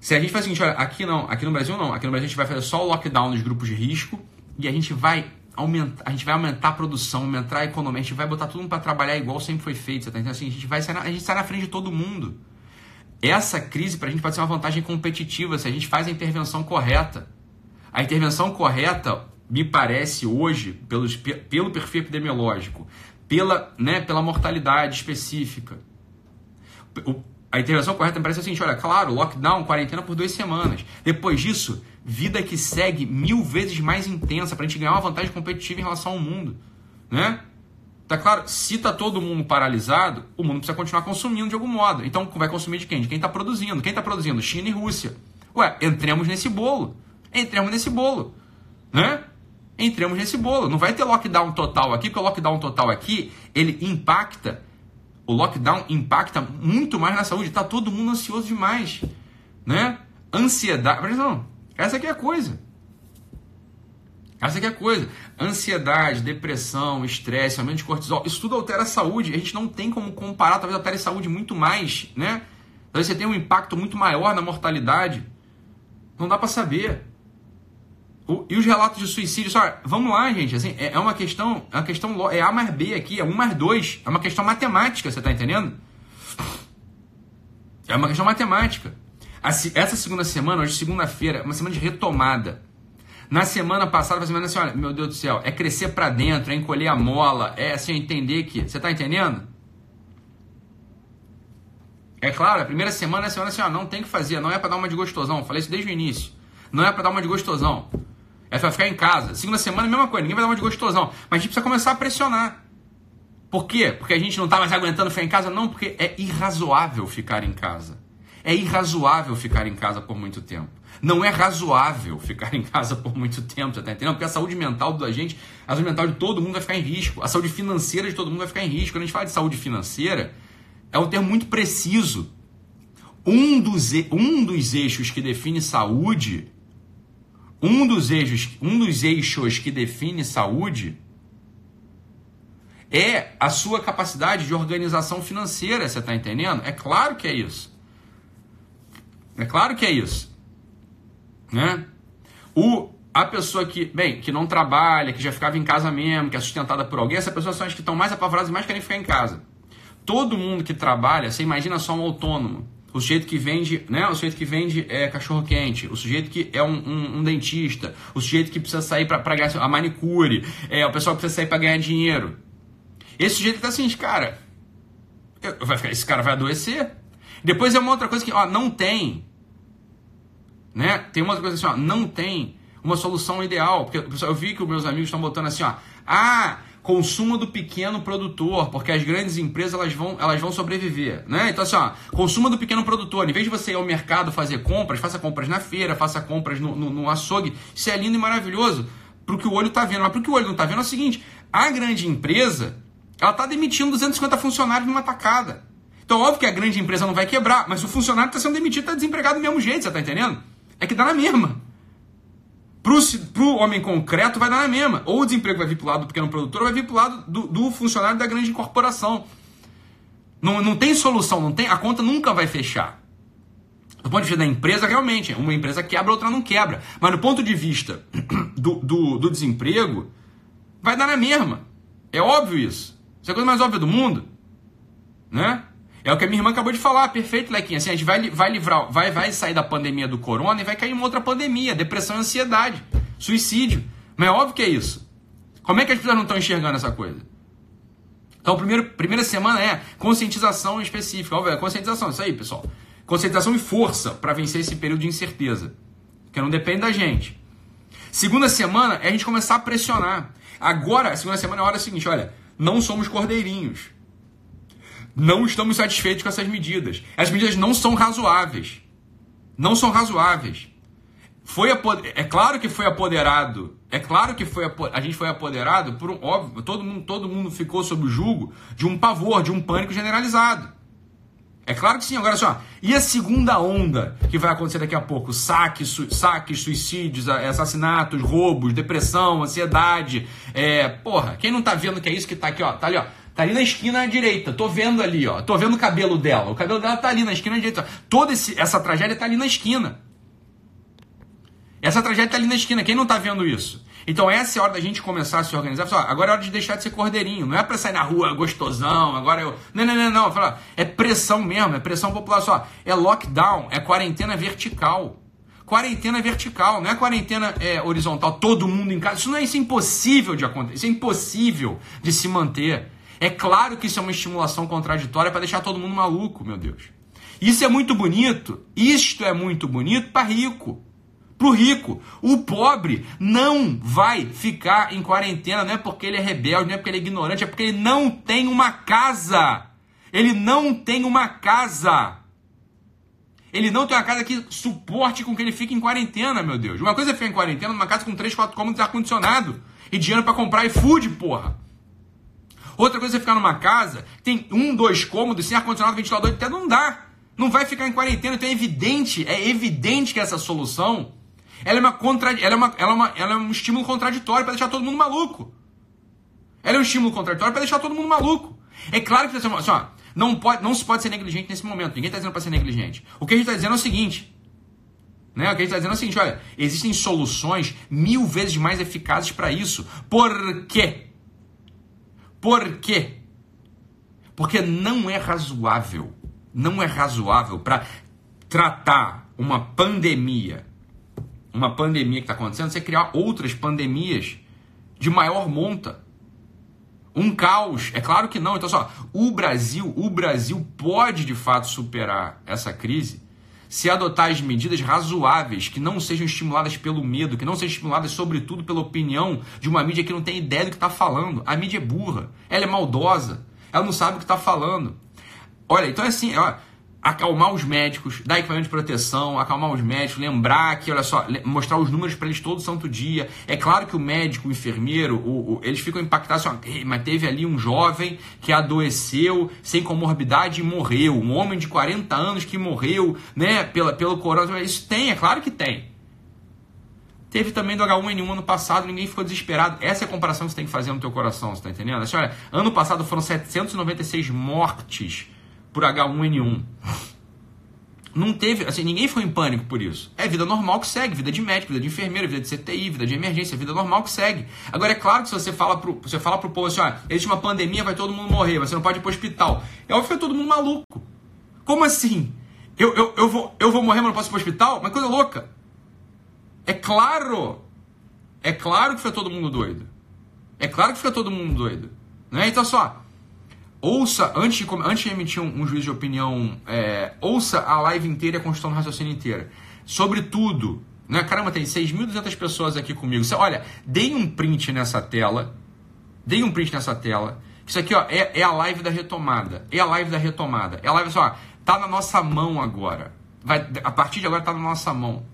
Se a gente faz o seguinte, olha, aqui não, aqui no Brasil não. Aqui no Brasil a gente vai fazer só o lockdown nos grupos de risco e a gente vai aumentar, a gente vai aumentar a produção, aumentar a economia, a gente vai botar todo mundo para trabalhar igual sempre foi feito, você tá entendendo? Assim, a gente vai sair na, a gente sai na frente de todo mundo. Essa crise para a gente pode ser uma vantagem competitiva se a gente faz a intervenção correta. A intervenção correta, me parece hoje, pelos, pelo perfil epidemiológico, pela, né, pela mortalidade específica. O, a intervenção correta me parece o seguinte: olha, claro, lockdown, quarentena por duas semanas. Depois disso, vida que segue mil vezes mais intensa para a gente ganhar uma vantagem competitiva em relação ao mundo, né? Tá claro, se tá todo mundo paralisado, o mundo precisa continuar consumindo de algum modo. Então vai consumir de quem? De quem está produzindo. Quem está produzindo? China e Rússia. Ué, entremos nesse bolo. Entremos nesse bolo, né? Entremos nesse bolo. Não vai ter lockdown total aqui, porque o lockdown total aqui, ele impacta, o lockdown impacta muito mais na saúde. Tá todo mundo ansioso demais, né? Ansiedade, não, essa aqui é a coisa. Essa aqui é a coisa. Ansiedade, depressão, estresse, aumento de cortisol, isso tudo altera a saúde. A gente não tem como comparar, talvez altere a saúde muito mais, né? Talvez você tenha um impacto muito maior na mortalidade. Não dá para saber. O, e os relatos de suicídio, só, vamos lá, gente, assim, é, é uma questão, é uma questão, é A mais B aqui, é 1 mais 2, é uma questão matemática, você tá entendendo? É uma questão matemática. Essa segunda semana, hoje segunda-feira, é uma semana de retomada. Na semana passada, vai assim, olha, meu Deus do céu, é crescer para dentro, é encolher a mola, é assim, entender que... Você tá entendendo? É claro, a primeira semana é a semana assim, ó, não tem que fazer, não é para dar uma de gostosão. Falei isso desde o início. Não é para dar uma de gostosão. É para ficar em casa. Segunda semana, mesma coisa, ninguém vai dar uma de gostosão. Mas a gente precisa começar a pressionar. Por quê? Porque a gente não tá mais aguentando ficar em casa? Não, porque é irrazoável ficar em casa. É irrazoável ficar em casa por muito tempo. Não é razoável ficar em casa por muito tempo, você tá entendendo? Porque a saúde mental da gente, a saúde mental de todo mundo vai ficar em risco. A saúde financeira de todo mundo vai ficar em risco. Quando a gente fala de saúde financeira, é um termo muito preciso. Um dos, um dos eixos que define saúde, um dos eixos, um dos eixos que define saúde é a sua capacidade de organização financeira, você está entendendo? É claro que é isso. É claro que é isso. Né? O, a pessoa que, bem, que não trabalha, que já ficava em casa mesmo, que é sustentada por alguém, essas pessoas são as que estão mais apavoradas e mais querem ficar em casa. Todo mundo que trabalha, você imagina só um autônomo. O sujeito que vende, né? O sujeito que vende é, cachorro quente, o sujeito que é um, um, um dentista, o sujeito que precisa sair para ganhar a manicure, é o pessoal que precisa sair para ganhar dinheiro. Esse sujeito tá assim, cara, eu, vai ficar, esse cara vai adoecer. Depois é uma outra coisa que, ó, não tem, né? Tem uma outra coisa assim, ó, não tem uma solução ideal. Porque eu vi que os meus amigos estão botando assim, ó, ah, consumo do pequeno produtor, porque as grandes empresas elas vão, elas vão sobreviver, né? Então assim, ó, consumo do pequeno produtor, em vez de você ir ao mercado fazer compras, faça compras na feira, faça compras no, no, no açougue, isso é lindo e maravilhoso para o que o olho está vendo, mas para o que o olho não está vendo é o seguinte, a grande empresa, ela está demitindo 250 funcionários numa tacada. Então, óbvio que a grande empresa não vai quebrar, mas o funcionário está sendo demitido, está desempregado do mesmo jeito, você está entendendo? É que dá na mesma. Para o homem concreto vai dar na mesma. Ou o desemprego vai vir para o lado do pequeno produtor, ou vai vir para o lado do, do, funcionário da grande corporação. Não, não tem solução, não tem, a conta nunca vai fechar. Do ponto de vista da empresa, realmente, uma empresa quebra, outra não quebra. Mas do ponto de vista do, do, do desemprego, vai dar na mesma. É óbvio isso. Isso é a coisa mais óbvia do mundo. Né? É o que a minha irmã acabou de falar, perfeito, Lequinha. Assim, a gente vai, vai livrar, vai, vai sair da pandemia do corona e vai cair em outra pandemia, depressão e ansiedade, suicídio. Mas é óbvio que é isso. Como é que as pessoas não estão enxergando essa coisa? Então, primeiro, primeira semana é conscientização específica. É conscientização, isso aí, pessoal. Conscientização e força para vencer esse período de incerteza, que não depende da gente. Segunda semana é a gente começar a pressionar. Agora, a segunda semana é a hora seguinte, olha, não somos cordeirinhos não estamos satisfeitos com essas medidas. As medidas não são razoáveis. Não são razoáveis. Foi é claro que foi apoderado. É claro que foi a gente foi apoderado por um óbvio, todo mundo, todo mundo ficou sob o jugo de um pavor, de um pânico generalizado. É claro que sim. Agora só, e a segunda onda que vai acontecer daqui a pouco? Saques, su, saques suicídios, assassinatos, roubos, depressão, ansiedade. É, porra, quem não tá vendo que é isso que tá aqui, ó? Tá ali, ó. Tá ali na esquina direita. Tô vendo ali, ó. Tô vendo o cabelo dela. O cabelo dela tá ali na esquina direita. Toda esse, essa tragédia tá ali na esquina. Essa tragédia tá ali na esquina. Quem não tá vendo isso? Então essa é a hora da gente começar a se organizar. Falar, agora é hora de deixar de ser cordeirinho. Não é para sair na rua gostosão. Agora eu. Não, não, não, não. Fala, é pressão mesmo. É pressão popular. Só. É lockdown. É quarentena vertical. Quarentena vertical, não é quarentena é, horizontal, todo mundo em casa. Isso não é, isso é impossível de acontecer, isso é impossível de se manter. É claro que isso é uma estimulação contraditória para deixar todo mundo maluco, meu Deus. Isso é muito bonito, isto é muito bonito para rico. Para o rico. O pobre não vai ficar em quarentena, não é porque ele é rebelde, não é porque ele é ignorante, é porque ele não tem uma casa. Ele não tem uma casa. Ele não tem uma casa que suporte com que ele fique em quarentena, meu Deus. Uma coisa é ficar em quarentena numa casa com 3, 4 cômodos ar-condicionado. E dinheiro para comprar iFood, porra. Outra coisa é ficar numa casa, tem um, dois cômodos, sem ar-condicionado, ventilador, até não dá. Não vai ficar em quarentena, então é evidente, é evidente que essa solução ela é, uma contra, ela é, uma, ela é, uma, ela é um estímulo contraditório para deixar todo mundo maluco. Ela é um estímulo contraditório para deixar todo mundo maluco. É claro que assim, ó, não, pode, não se pode ser negligente nesse momento. Ninguém está dizendo para ser negligente. O que a gente está dizendo é o seguinte. Né? O que a gente está dizendo é o seguinte: olha, existem soluções mil vezes mais eficazes para isso. Por quê? Por quê? Porque não é razoável, não é razoável para tratar uma pandemia, uma pandemia que está acontecendo, você criar outras pandemias de maior monta. Um caos, é claro que não. Então, só, o Brasil, o Brasil pode de fato superar essa crise se adotar as medidas razoáveis, que não sejam estimuladas pelo medo, que não sejam estimuladas, sobretudo, pela opinião de uma mídia que não tem ideia do que está falando. A mídia é burra, ela é maldosa, ela não sabe o que está falando. Olha, então é assim, ó, acalmar os médicos, dar equipamento de proteção, acalmar os médicos, lembrar que, olha só, mostrar os números para eles todo santo dia. É claro que o médico, o enfermeiro, o, o, eles ficam impactados, assim, mas teve ali um jovem que adoeceu sem comorbidade e morreu, um homem de 40 anos que morreu, né, pela, pelo coronavírus. Isso tem, é claro que tem. Teve também do H1N1 ano passado, ninguém ficou desesperado. Essa é a comparação que você tem que fazer no teu coração, você tá entendendo? Assim, olha, ano passado foram 796 mortes por H1N1. não teve, assim, ninguém foi em pânico por isso. É vida normal que segue, vida de médico, vida de enfermeira, vida de CTI, vida de emergência, vida normal que segue. Agora é claro que se você fala pro, você fala pro povo assim, ó, existe uma pandemia, vai todo mundo morrer, você não pode ir pro hospital. É óbvio que é todo mundo maluco. Como assim? Eu, eu, eu, vou, eu vou morrer, mas não posso ir pro hospital? Mas coisa louca. É claro. É claro que foi todo mundo doido. É claro que fica todo mundo doido. Né? Então só, ouça, antes de, antes de emitir um, um juízo de opinião, é, ouça a live inteira e a construção do raciocínio inteira. Sobre tudo. Né? Caramba, tem 6.200 pessoas aqui comigo. Olha, dei um print nessa tela. Dei um print nessa tela. Isso aqui ó, é, é a live da retomada. É a live da retomada. É a live só, tá na nossa mão agora. Vai, a partir de agora tá na nossa mão.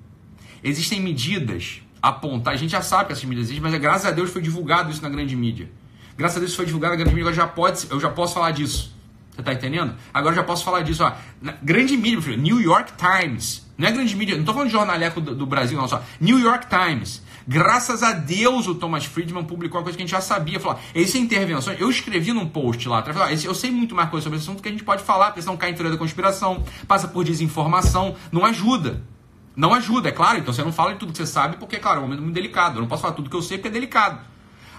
Existem medidas apontar. A gente já sabe que essas medidas existem, mas é, graças a Deus foi divulgado isso na grande mídia. Graças a Deus foi divulgado na grande mídia, agora já pode, eu já posso falar disso. Você tá entendendo? Agora eu já posso falar disso. Ó. Na grande mídia, filho, New York Times. Não é grande mídia, não tô falando de jornaleco do, do Brasil, não, só. New York Times. Graças a Deus o Thomas Friedman publicou uma coisa que a gente já sabia. Falou, essa intervenção, eu escrevi num post lá atrás, falou, eu sei muito mais coisa sobre esse assunto que a gente pode falar, porque senão cai em teoria da conspiração, passa por desinformação, não ajuda. Não ajuda, é claro. Então você não fala de tudo que você sabe, porque, claro, é um momento muito delicado. Eu não posso falar tudo que eu sei porque é delicado.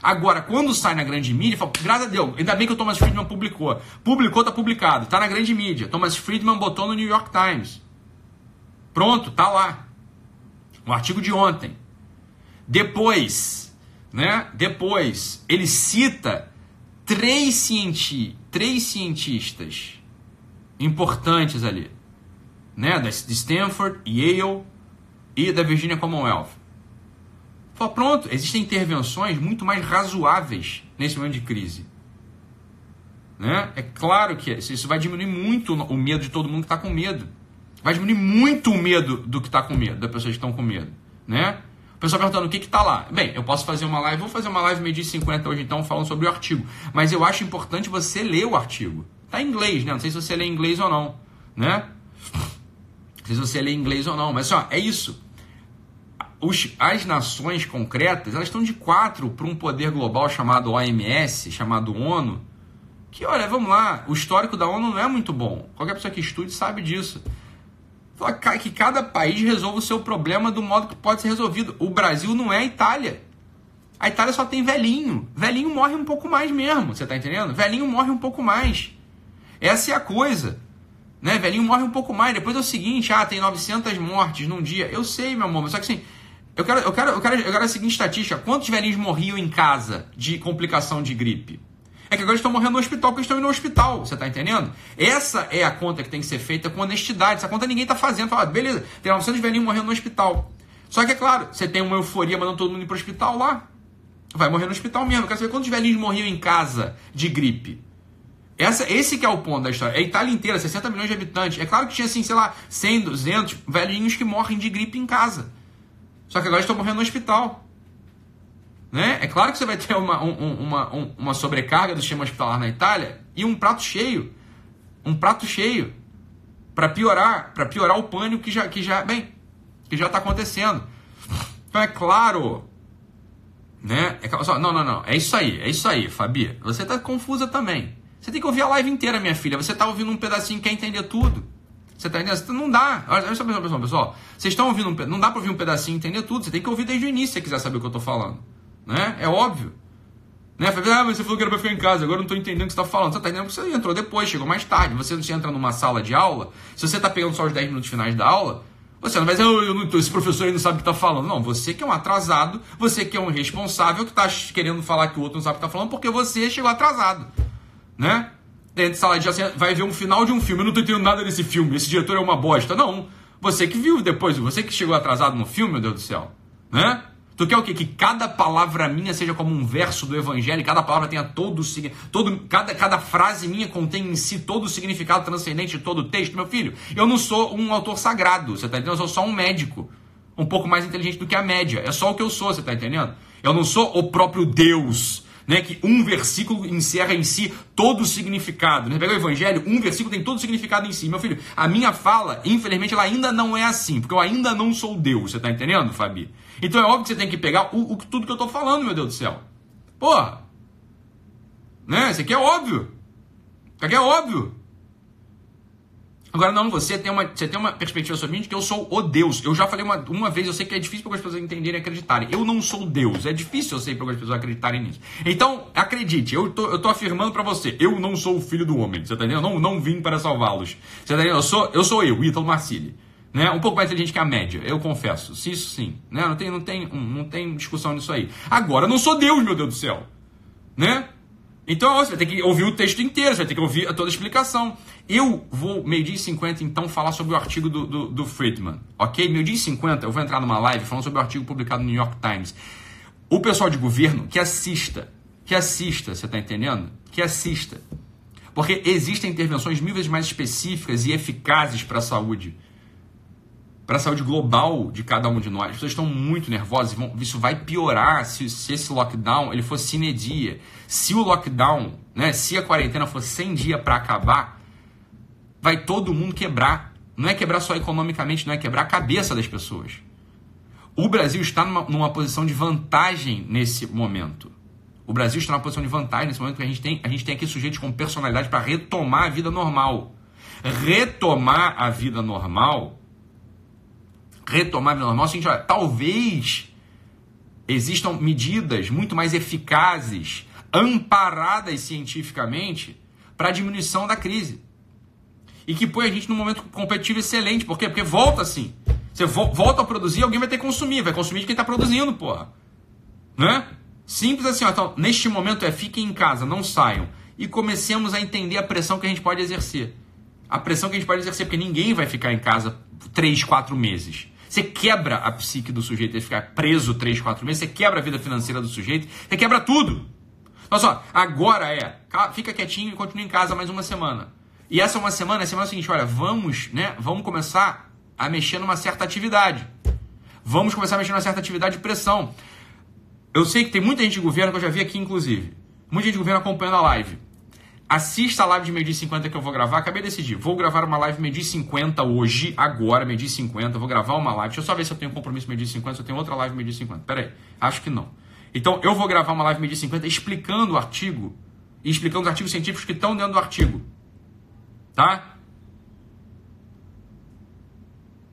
Agora, quando sai na grande mídia, fala, graças a Deus, ainda bem que o Thomas Friedman publicou. Publicou, tá publicado, tá na grande mídia. Thomas Friedman botou no New York Times. Pronto, tá lá. O artigo de ontem. Depois, né? Depois, ele cita três, cienti três cientistas importantes ali né, de Stanford, Yale e da Virginia Commonwealth. Fala, pronto, existem intervenções muito mais razoáveis nesse momento de crise. Né? É claro que isso vai diminuir muito o medo de todo mundo que está com medo. Vai diminuir muito o medo do que está com medo, das pessoas que estão com medo. Né? O pessoal perguntando o que está lá. Bem, eu posso fazer uma live, vou fazer uma live meio dia 50 hoje então, falando sobre o artigo. Mas eu acho importante você ler o artigo. Está em inglês, né? Não sei se você lê em inglês ou não. Né? sei se você lê inglês ou não, mas ó, é isso. Os, as nações concretas, elas estão de quatro para um poder global chamado OMS, chamado ONU, que, olha, vamos lá, o histórico da ONU não é muito bom. Qualquer pessoa que estude sabe disso. Que cada país resolva o seu problema do modo que pode ser resolvido. O Brasil não é a Itália. A Itália só tem velhinho. Velhinho morre um pouco mais mesmo, você está entendendo? Velhinho morre um pouco mais. Essa é a coisa. Né? Velhinho morre um pouco mais. Depois é o seguinte, ah, tem 900 mortes num dia. Eu sei, meu amor, só que assim, eu quero, eu quero, eu quero, eu quero a seguinte estatística. Quantos velhinhos morriam em casa de complicação de gripe? É que agora estão morrendo no hospital porque estão indo no hospital, você está entendendo? Essa é a conta que tem que ser feita com honestidade. Essa conta ninguém está fazendo. Fala, beleza, tem 900 velhinhos morrendo no hospital. Só que é claro, você tem uma euforia mandando todo mundo ir para o hospital lá. Vai morrer no hospital mesmo. Eu quero saber quantos velhinhos morriam em casa de gripe. Essa, esse que é o ponto da história. É a Itália inteira, 60 milhões de habitantes. É claro que tinha, assim, sei lá, 100, 200 velhinhos que morrem de gripe em casa. Só que agora estão morrendo no hospital. Né? É claro que você vai ter uma, um, uma, um, uma sobrecarga do sistema hospitalar na Itália e um prato cheio. Um prato cheio. Para piorar, para piorar o pânico que já, que já, bem, que já está acontecendo. Então é claro, né? É, não, não, não. É isso aí, é isso aí, Fabi. Você está confusa também. Você tem que ouvir a live inteira, minha filha. Você está ouvindo um pedacinho quer entender tudo. Você está entendendo? Não dá. Olha só, pessoal, pessoal. Vocês estão ouvindo um Não dá para ouvir um pedacinho e entender tudo. Você tem que ouvir desde o início se quiser saber o que eu estou falando. Né? É óbvio. Né? Ah, mas você falou que era para ficar em casa, agora eu não estou entendendo o que você está falando. Você está entendendo que você entrou depois, chegou mais tarde. Você não entra numa sala de aula, se você está pegando só os 10 minutos finais da aula, você não vai dizer, oh, eu não, esse professor aí não sabe o que está falando. Não, você que é um atrasado, você que é um responsável que está querendo falar que o outro não sabe o que está falando porque você chegou atrasado. Né? De sala de aula, vai ver um final de um filme. Eu não tô entendendo nada desse filme, esse diretor é uma bosta. Não. Você que viu depois, você que chegou atrasado no filme, meu Deus do céu. Né? Tu quer o quê? Que cada palavra minha seja como um verso do evangelho, cada palavra tenha todo o todo cada, cada frase minha contém em si todo o significado transcendente de todo o texto, meu filho. Eu não sou um autor sagrado, você tá entendendo? Eu sou só um médico, um pouco mais inteligente do que a média. É só o que eu sou, você tá entendendo? Eu não sou o próprio Deus né, que um versículo encerra em si todo o significado. Né? Pega o evangelho, um versículo tem todo o significado em si. Meu filho, a minha fala, infelizmente, ela ainda não é assim, porque eu ainda não sou Deus. Você está entendendo, Fabi? Então é óbvio que você tem que pegar o, o, tudo que eu estou falando, meu Deus do céu. Porra! Né? Isso aqui é óbvio. Isso aqui é óbvio. Agora, não, você tem uma, você tem uma perspectiva sobre mim de que eu sou o Deus. Eu já falei uma, uma vez, eu sei que é difícil para as pessoas entenderem e acreditarem. Eu não sou Deus. É difícil, eu sei, para as pessoas acreditarem nisso. Então, acredite, eu tô, eu tô afirmando para você, eu não sou o filho do homem. Você tá entendendo? Eu não, não vim para salvá-los. Você tá entendendo? Eu sou eu, sou eu Ítalo Marcilli. Né? Um pouco mais inteligente que a média, eu confesso. Isso sim. Né? Não, tem, não, tem, não tem discussão nisso aí. Agora, eu não sou Deus, meu Deus do céu. Né? Então você vai ter que ouvir o texto inteiro, você vai ter que ouvir toda a explicação. Eu vou, meio-dia e 50, então, falar sobre o artigo do, do, do Friedman. Ok? Meio-dia e 50, eu vou entrar numa live falando sobre o artigo publicado no New York Times. O pessoal de governo que assista, que assista, você está entendendo? Que assista. Porque existem intervenções mil vezes mais específicas e eficazes para a saúde. Para a saúde global de cada um de nós. As pessoas estão muito nervosas. Vão, isso vai piorar se, se esse lockdown ele for sine dia. Se o lockdown, né, se a quarentena for 100 dias para acabar, vai todo mundo quebrar. Não é quebrar só economicamente, não é quebrar a cabeça das pessoas. O Brasil está numa, numa posição de vantagem nesse momento. O Brasil está numa posição de vantagem nesse momento porque a gente tem, a gente tem aqui sujeitos com personalidade para retomar a vida normal. Retomar a vida normal. Retomar a vida normal seguinte, olha, talvez existam medidas muito mais eficazes amparadas cientificamente para a diminuição da crise. E que põe a gente num momento competitivo excelente. Por quê? Porque volta assim. Você vo volta a produzir, alguém vai ter que consumir. Vai consumir de quem está produzindo, porra. Né? Simples assim. Ó. Então, neste momento é fiquem em casa, não saiam. E comecemos a entender a pressão que a gente pode exercer. A pressão que a gente pode exercer, porque ninguém vai ficar em casa 3, 4 meses. Você quebra a psique do sujeito, ele ficar preso 3, 4 meses, você quebra a vida financeira do sujeito, você quebra tudo. Olha só, agora é, fica quietinho e continua em casa mais uma semana. E essa uma semana, a semana é seguinte, olha, vamos, né, vamos começar a mexer numa certa atividade. Vamos começar a mexer numa certa atividade de pressão. Eu sei que tem muita gente de governo, que eu já vi aqui inclusive, muita gente de governo acompanhando a live. Assista a live de meio-dia e 50 que eu vou gravar. Acabei de decidir. Vou gravar uma live meio-dia e 50 hoje, agora, meio-dia e 50. Vou gravar uma live. Deixa eu só ver se eu tenho compromisso meio-dia e 50, se eu tenho outra live meio-dia e 50. Pera aí. Acho que não. Então, eu vou gravar uma live meio-dia 50 explicando o artigo e explicando os artigos científicos que estão dentro do artigo. Tá?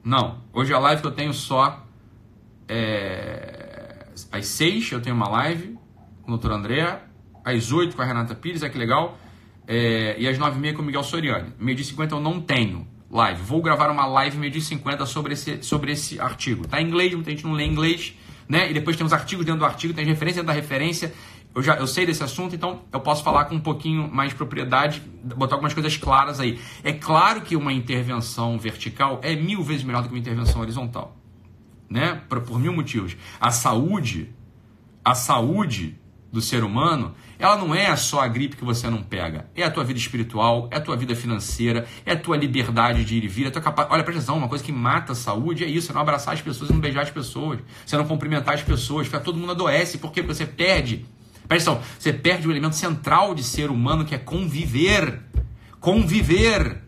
Não. Hoje a live que eu tenho só é... às 6 eu tenho uma live com o Dr. André, às 8 com a Renata Pires, é que legal, é... e às 9 e meia com o Miguel Soriani. Meio dia 50 eu não tenho live. Vou gravar uma live meio dia 50 sobre esse, sobre esse artigo. Tá em inglês, muita gente não lê inglês né? E depois tem os artigos dentro do artigo, tem referência dentro da referência. Eu já eu sei desse assunto, então eu posso falar com um pouquinho mais de propriedade, botar algumas coisas claras aí. É claro que uma intervenção vertical é mil vezes melhor do que uma intervenção horizontal, né? Por, por mil motivos. A saúde, a saúde do ser humano, ela não é só a gripe que você não pega. É a tua vida espiritual, é a tua vida financeira, é a tua liberdade de ir e vir, é a tua capa... Olha, presta atenção, uma coisa que mata a saúde é isso, é não abraçar as pessoas não beijar as pessoas, você não cumprimentar as pessoas, fica todo mundo adoece, por quê? Porque você perde. Presta atenção, você perde o elemento central de ser humano que é conviver. Conviver.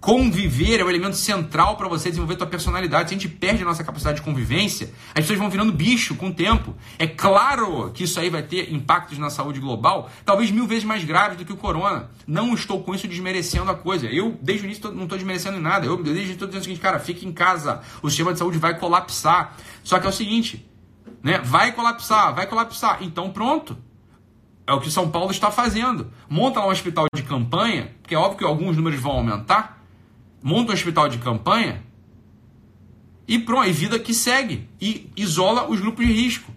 Conviver é o elemento central para você desenvolver a tua personalidade. Se a gente perde a nossa capacidade de convivência, as pessoas vão virando bicho com o tempo. É claro que isso aí vai ter impactos na saúde global, talvez mil vezes mais graves do que o corona. Não estou com isso desmerecendo a coisa. Eu, desde o início, não estou desmerecendo em nada. Eu, desde o início, estou dizendo o seguinte, cara, fique em casa. O sistema de saúde vai colapsar. Só que é o seguinte, né? Vai colapsar, vai colapsar. Então, pronto. É o que São Paulo está fazendo. Monta lá um hospital de campanha, que é óbvio que alguns números vão aumentar, monta um hospital de campanha e pronto, e vida que segue. E isola os grupos de risco.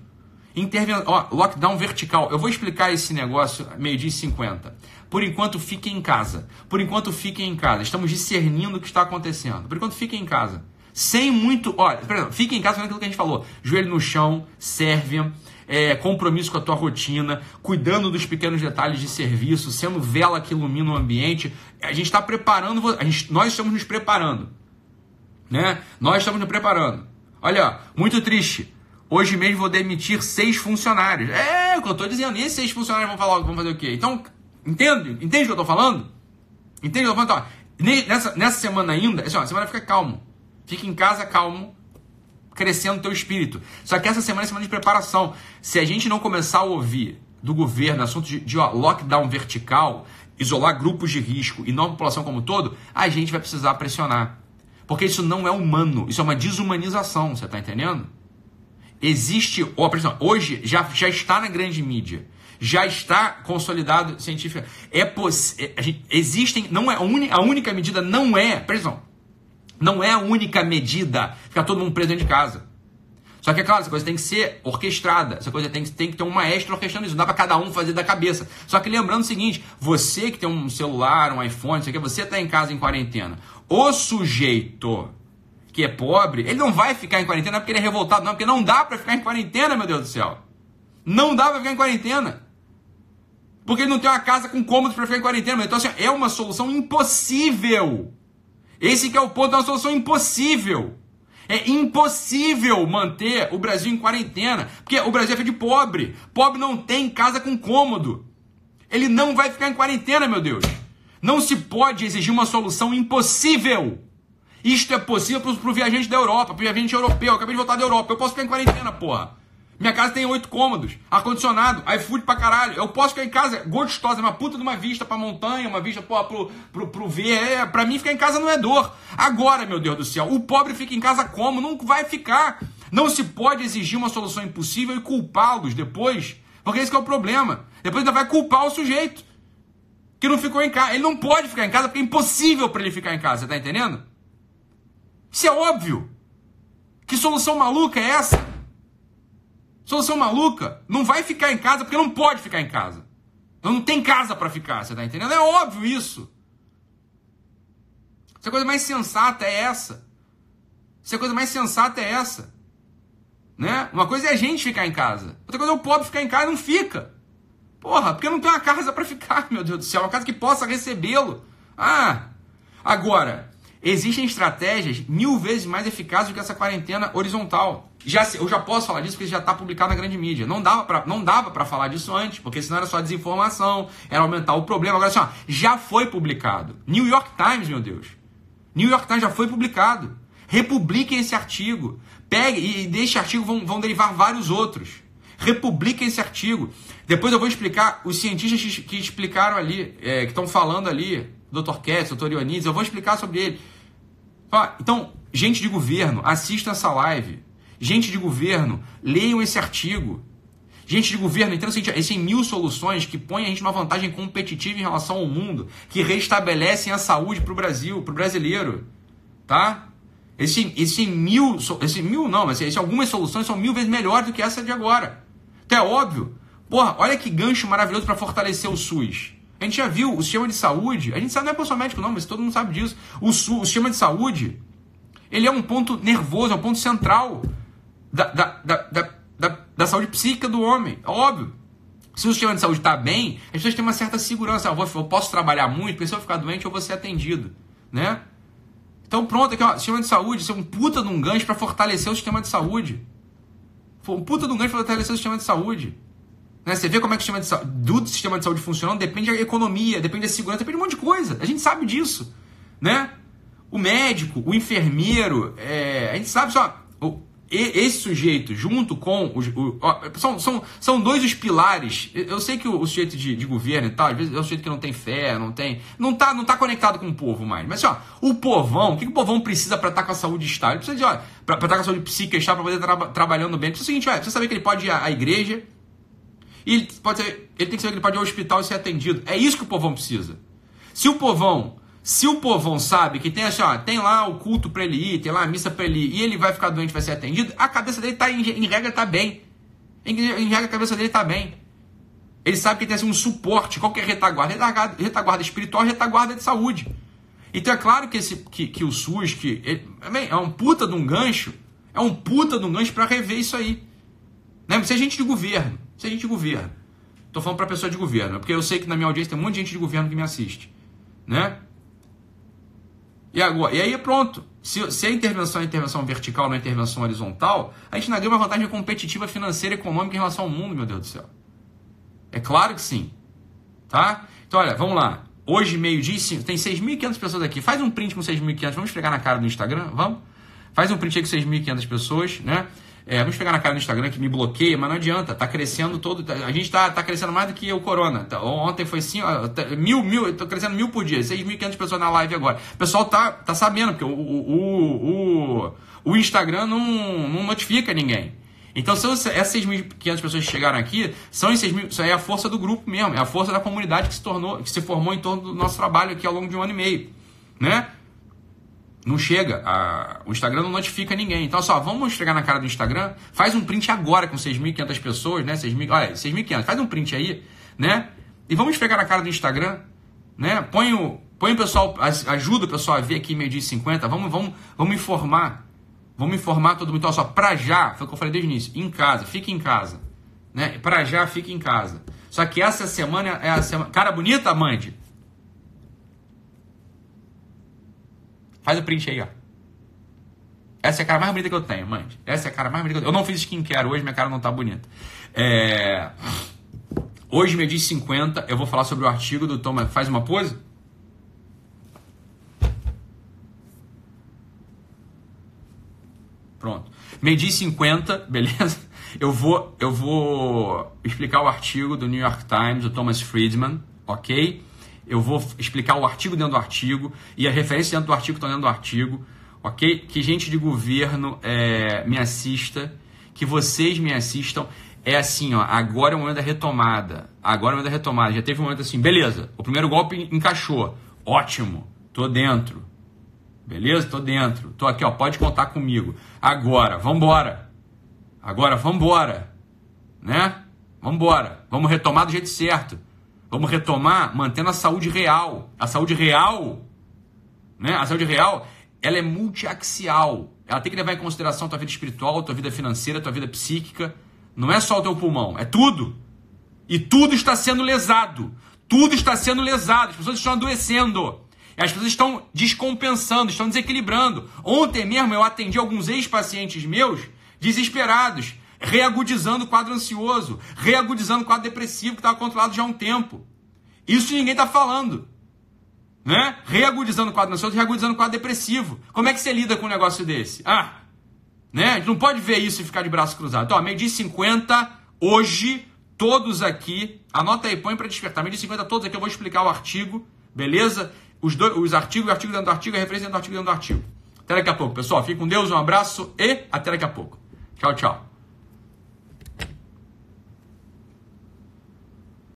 Interven... Ó, lockdown vertical. Eu vou explicar esse negócio meio-dia e 50. Por enquanto, fiquem em casa. Por enquanto, fiquem em casa. Estamos discernindo o que está acontecendo. Por enquanto, fiquem em casa. Sem muito. Olha, fiquem em casa fazendo aquilo que a gente falou. Joelho no chão, serve é, compromisso com a tua rotina, cuidando dos pequenos detalhes de serviço, sendo vela que ilumina o ambiente. A gente está preparando, a gente, nós estamos nos preparando. Né? Nós estamos nos preparando. Olha, muito triste. Hoje mesmo vou demitir seis funcionários. É, o que eu estou dizendo. E esses seis funcionários vão falar, vão fazer o quê? Então, entende? Entende o que eu estou falando? Entende o que eu estou falando? Então, nessa, nessa semana ainda, assim, ó, a semana fica calmo. Fica em casa calmo, crescendo o teu espírito. Só que essa semana é semana de preparação. Se a gente não começar a ouvir do governo assunto de, de ó, lockdown vertical, isolar grupos de risco e não a população como um todo, a gente vai precisar pressionar. Porque isso não é humano, isso é uma desumanização, você está entendendo? Existe, ó, hoje já, já está na grande mídia, já está consolidado científica. É poss, é, existem, não é a, un, a única medida não é, presta não é a única medida ficar todo mundo preso dentro de casa. Só que, é claro, essa coisa tem que ser orquestrada. Essa coisa tem, tem que ter um maestro orquestrando isso. Não dá para cada um fazer da cabeça. Só que lembrando o seguinte: você que tem um celular, um iPhone, isso você está em casa em quarentena. O sujeito que é pobre, ele não vai ficar em quarentena porque ele é revoltado, não, porque não dá para ficar em quarentena, meu Deus do céu. Não dá para ficar em quarentena. Porque ele não tem uma casa com cômodos para ficar em quarentena. Então, assim, é uma solução impossível. Esse que é o ponto, é uma solução impossível. É impossível manter o Brasil em quarentena, porque o Brasil é feito de pobre. Pobre não tem casa com cômodo. Ele não vai ficar em quarentena, meu Deus. Não se pode exigir uma solução impossível. Isto é possível para o viajante da Europa, para o viajante europeu. Eu acabei de voltar da Europa. Eu posso ficar em quarentena, porra. Minha casa tem oito cômodos, ar-condicionado, iFood pra caralho. Eu posso ficar em casa gostosa, uma puta de uma vista pra montanha, uma vista pro, pro, pro ver. É, pra mim, ficar em casa não é dor. Agora, meu Deus do céu, o pobre fica em casa como? Não vai ficar. Não se pode exigir uma solução impossível e culpá-los depois, porque esse é o problema. Depois ainda vai culpar o sujeito que não ficou em casa. Ele não pode ficar em casa porque é impossível para ele ficar em casa, tá entendendo? Isso é óbvio. Que solução maluca é essa? Solução maluca. Não vai ficar em casa porque não pode ficar em casa. Não tem casa para ficar, você tá entendendo? É óbvio isso. Se a coisa mais sensata é essa. Se a coisa mais sensata é essa. Né? Uma coisa é a gente ficar em casa. Outra coisa é o pobre ficar em casa e não fica. Porra, porque não tem uma casa para ficar, meu Deus do céu. Uma casa que possa recebê-lo. Ah, agora, existem estratégias mil vezes mais eficazes do que essa quarentena horizontal. Já, eu já posso falar disso porque já está publicado na grande mídia. Não dava para falar disso antes, porque senão era só desinformação, era aumentar o problema. Agora assim, ó, já foi publicado. New York Times, meu Deus. New York Times já foi publicado. Republiquem esse artigo. Pegue e desse artigo vão, vão derivar vários outros. Republiquem esse artigo. Depois eu vou explicar os cientistas que explicaram ali, é, que estão falando ali, Dr. Ketz, Dr. Ioannidis, eu vou explicar sobre ele. Então, gente de governo, assistam essa live Gente de governo, leiam esse artigo. Gente de governo, entenda o seguinte: existem mil soluções que põem a gente numa vantagem competitiva em relação ao mundo, que restabelecem a saúde para o Brasil, para o brasileiro. Tá? Existem, existem mil, existem mil não, mas existem algumas soluções são mil vezes melhores do que essa de agora. Então é óbvio. Porra, olha que gancho maravilhoso para fortalecer o SUS. A gente já viu o sistema de saúde, a gente sabe, não é profissional médico não, mas todo mundo sabe disso. O, SUS, o sistema de saúde, ele é um ponto nervoso, é um ponto central da, da, da, da, da saúde psíquica do homem. É óbvio. Se o sistema de saúde está bem, as pessoas têm uma certa segurança. Eu, vou, eu posso trabalhar muito, porque se eu ficar doente eu vou ser atendido. Né? Então pronto, aqui ó, sistema de saúde, isso é um puta de um gancho para fortalecer o sistema de saúde. Foi um puta de um gancho para fortalecer o sistema de saúde. Né? Você vê como é que o sistema de saúde, do sistema de saúde funciona, depende da economia, depende da segurança, depende de um monte de coisa. A gente sabe disso. Né? O médico, o enfermeiro, é, a gente sabe só esse sujeito, junto com os. O, são, são, são dois os pilares. Eu sei que o, o sujeito de, de, governo e tal, às vezes é o sujeito que não tem fé, não tem. Não tá, não tá conectado com o povo mais. Mas ó, o povão, o que, que o povão precisa para estar tá com a saúde estável? Ele precisa de, ó, pra, estar tá com a saúde psíquica estável, para poder estar tra trabalhando bem. Precisa o seguinte, ó, precisa saber que ele pode ir à, à igreja. E pode ser, ele tem que pode ir ao hospital e ser atendido. É isso que o povão precisa. Se o povão se o povão sabe que tem assim, ó, tem lá o culto para ele ir, tem lá a missa para ele ir, e ele vai ficar doente, vai ser atendido, a cabeça dele tá em, em regra tá bem. Em, em, regra a cabeça dele tá bem. Ele sabe que tem assim, um suporte, qualquer retaguarda, retaguarda, retaguarda espiritual, retaguarda de saúde. Então é claro que, esse, que, que o SUS, que ele, é um puta de um gancho, é um puta de um gancho para rever isso aí. Né? Se a gente de governo, se a gente de governo, tô falando para pessoa de governo, porque eu sei que na minha audiência tem um monte de gente de governo que me assiste, né? E, agora, e aí pronto. Se, se a intervenção é intervenção vertical, não é intervenção horizontal, a gente ainda ganha uma vantagem competitiva financeira e econômica em relação ao mundo, meu Deus do céu. É claro que sim. Tá? Então, olha, vamos lá. Hoje, meio-dia, tem 6.500 pessoas aqui. Faz um print com 6.500. Vamos pegar na cara do Instagram? Vamos? Faz um print aí com 6.500 pessoas, né? É, vamos pegar na cara do Instagram que me bloqueia, mas não adianta, tá crescendo todo. Tá, a gente tá, tá crescendo mais do que o Corona. Tá, ontem foi assim, ó, tá, mil, mil, tô crescendo mil por dia, 6.500 pessoas na live agora. O pessoal tá, tá sabendo, porque o, o, o, o Instagram não, não notifica ninguém. Então, são essas 6.500 pessoas que chegaram aqui, são esses mil, isso é a força do grupo mesmo, é a força da comunidade que se tornou, que se formou em torno do nosso trabalho aqui ao longo de um ano e meio, né? Não chega, a, o Instagram não notifica ninguém. Então, só, vamos chegar na cara do Instagram, faz um print agora com 6.500 pessoas, né? 6.000, olha, 6.500, faz um print aí, né? E vamos pegar na cara do Instagram, né? Põe o, põe o pessoal, ajuda o pessoal a ver aqui meio dia 50, vamos, vamos, vamos informar Vamos informar todo mundo. Então, só, pra já, foi o que eu falei desde o início, em casa, fique em casa. Né? Pra já, fique em casa. Só que essa semana é a semana. Cara bonita, Mandy? Faz o print aí, ó. Essa é a cara mais bonita que eu tenho, Mandy. Essa é a cara mais bonita que eu tenho. Eu não fiz skincare hoje, minha cara não tá bonita. É... Hoje, meio dia 50, eu vou falar sobre o artigo do Thomas. Faz uma pose? Pronto. Meio-dia 50, beleza? Eu vou, eu vou explicar o artigo do New York Times, do Thomas Friedman, ok? Eu vou explicar o artigo dentro do artigo e a referência dentro do artigo está dentro do artigo, ok? Que gente de governo é, me assista, que vocês me assistam. É assim, ó, agora é o momento da retomada. Agora é o momento da retomada. Já teve um momento assim, beleza, o primeiro golpe encaixou. Ótimo, tô dentro. Beleza? Tô dentro. Tô aqui, ó. Pode contar comigo. Agora, vambora. Agora, vambora. Né? Vambora. Vamos retomar do jeito certo. Vamos retomar mantendo a saúde real. A saúde real, né? A saúde real, ela é multiaxial. Ela tem que levar em consideração tua vida espiritual, tua vida financeira, tua vida psíquica. Não é só o teu pulmão, é tudo. E tudo está sendo lesado. Tudo está sendo lesado. As pessoas estão adoecendo. As pessoas estão descompensando, estão desequilibrando. Ontem mesmo eu atendi alguns ex-pacientes meus desesperados, reagudizando o quadro ansioso, reagudizando o quadro depressivo que estava controlado já há um tempo. Isso ninguém está falando. Né? Reagudizando o quadro ansioso, reagudizando o quadro depressivo. Como é que você lida com um negócio desse? Ah, né? A gente não pode ver isso e ficar de braço cruzado. Então, meio dia 50, hoje, todos aqui, anota aí, põe para despertar. Meio dia 50, todos aqui, eu vou explicar o artigo, beleza? os, dois, os artigos, o artigo dentro do artigo, a referência dentro do artigo dentro do artigo. Até daqui a pouco, pessoal. Fique com Deus, um abraço e até daqui a pouco. Tchau, tchau.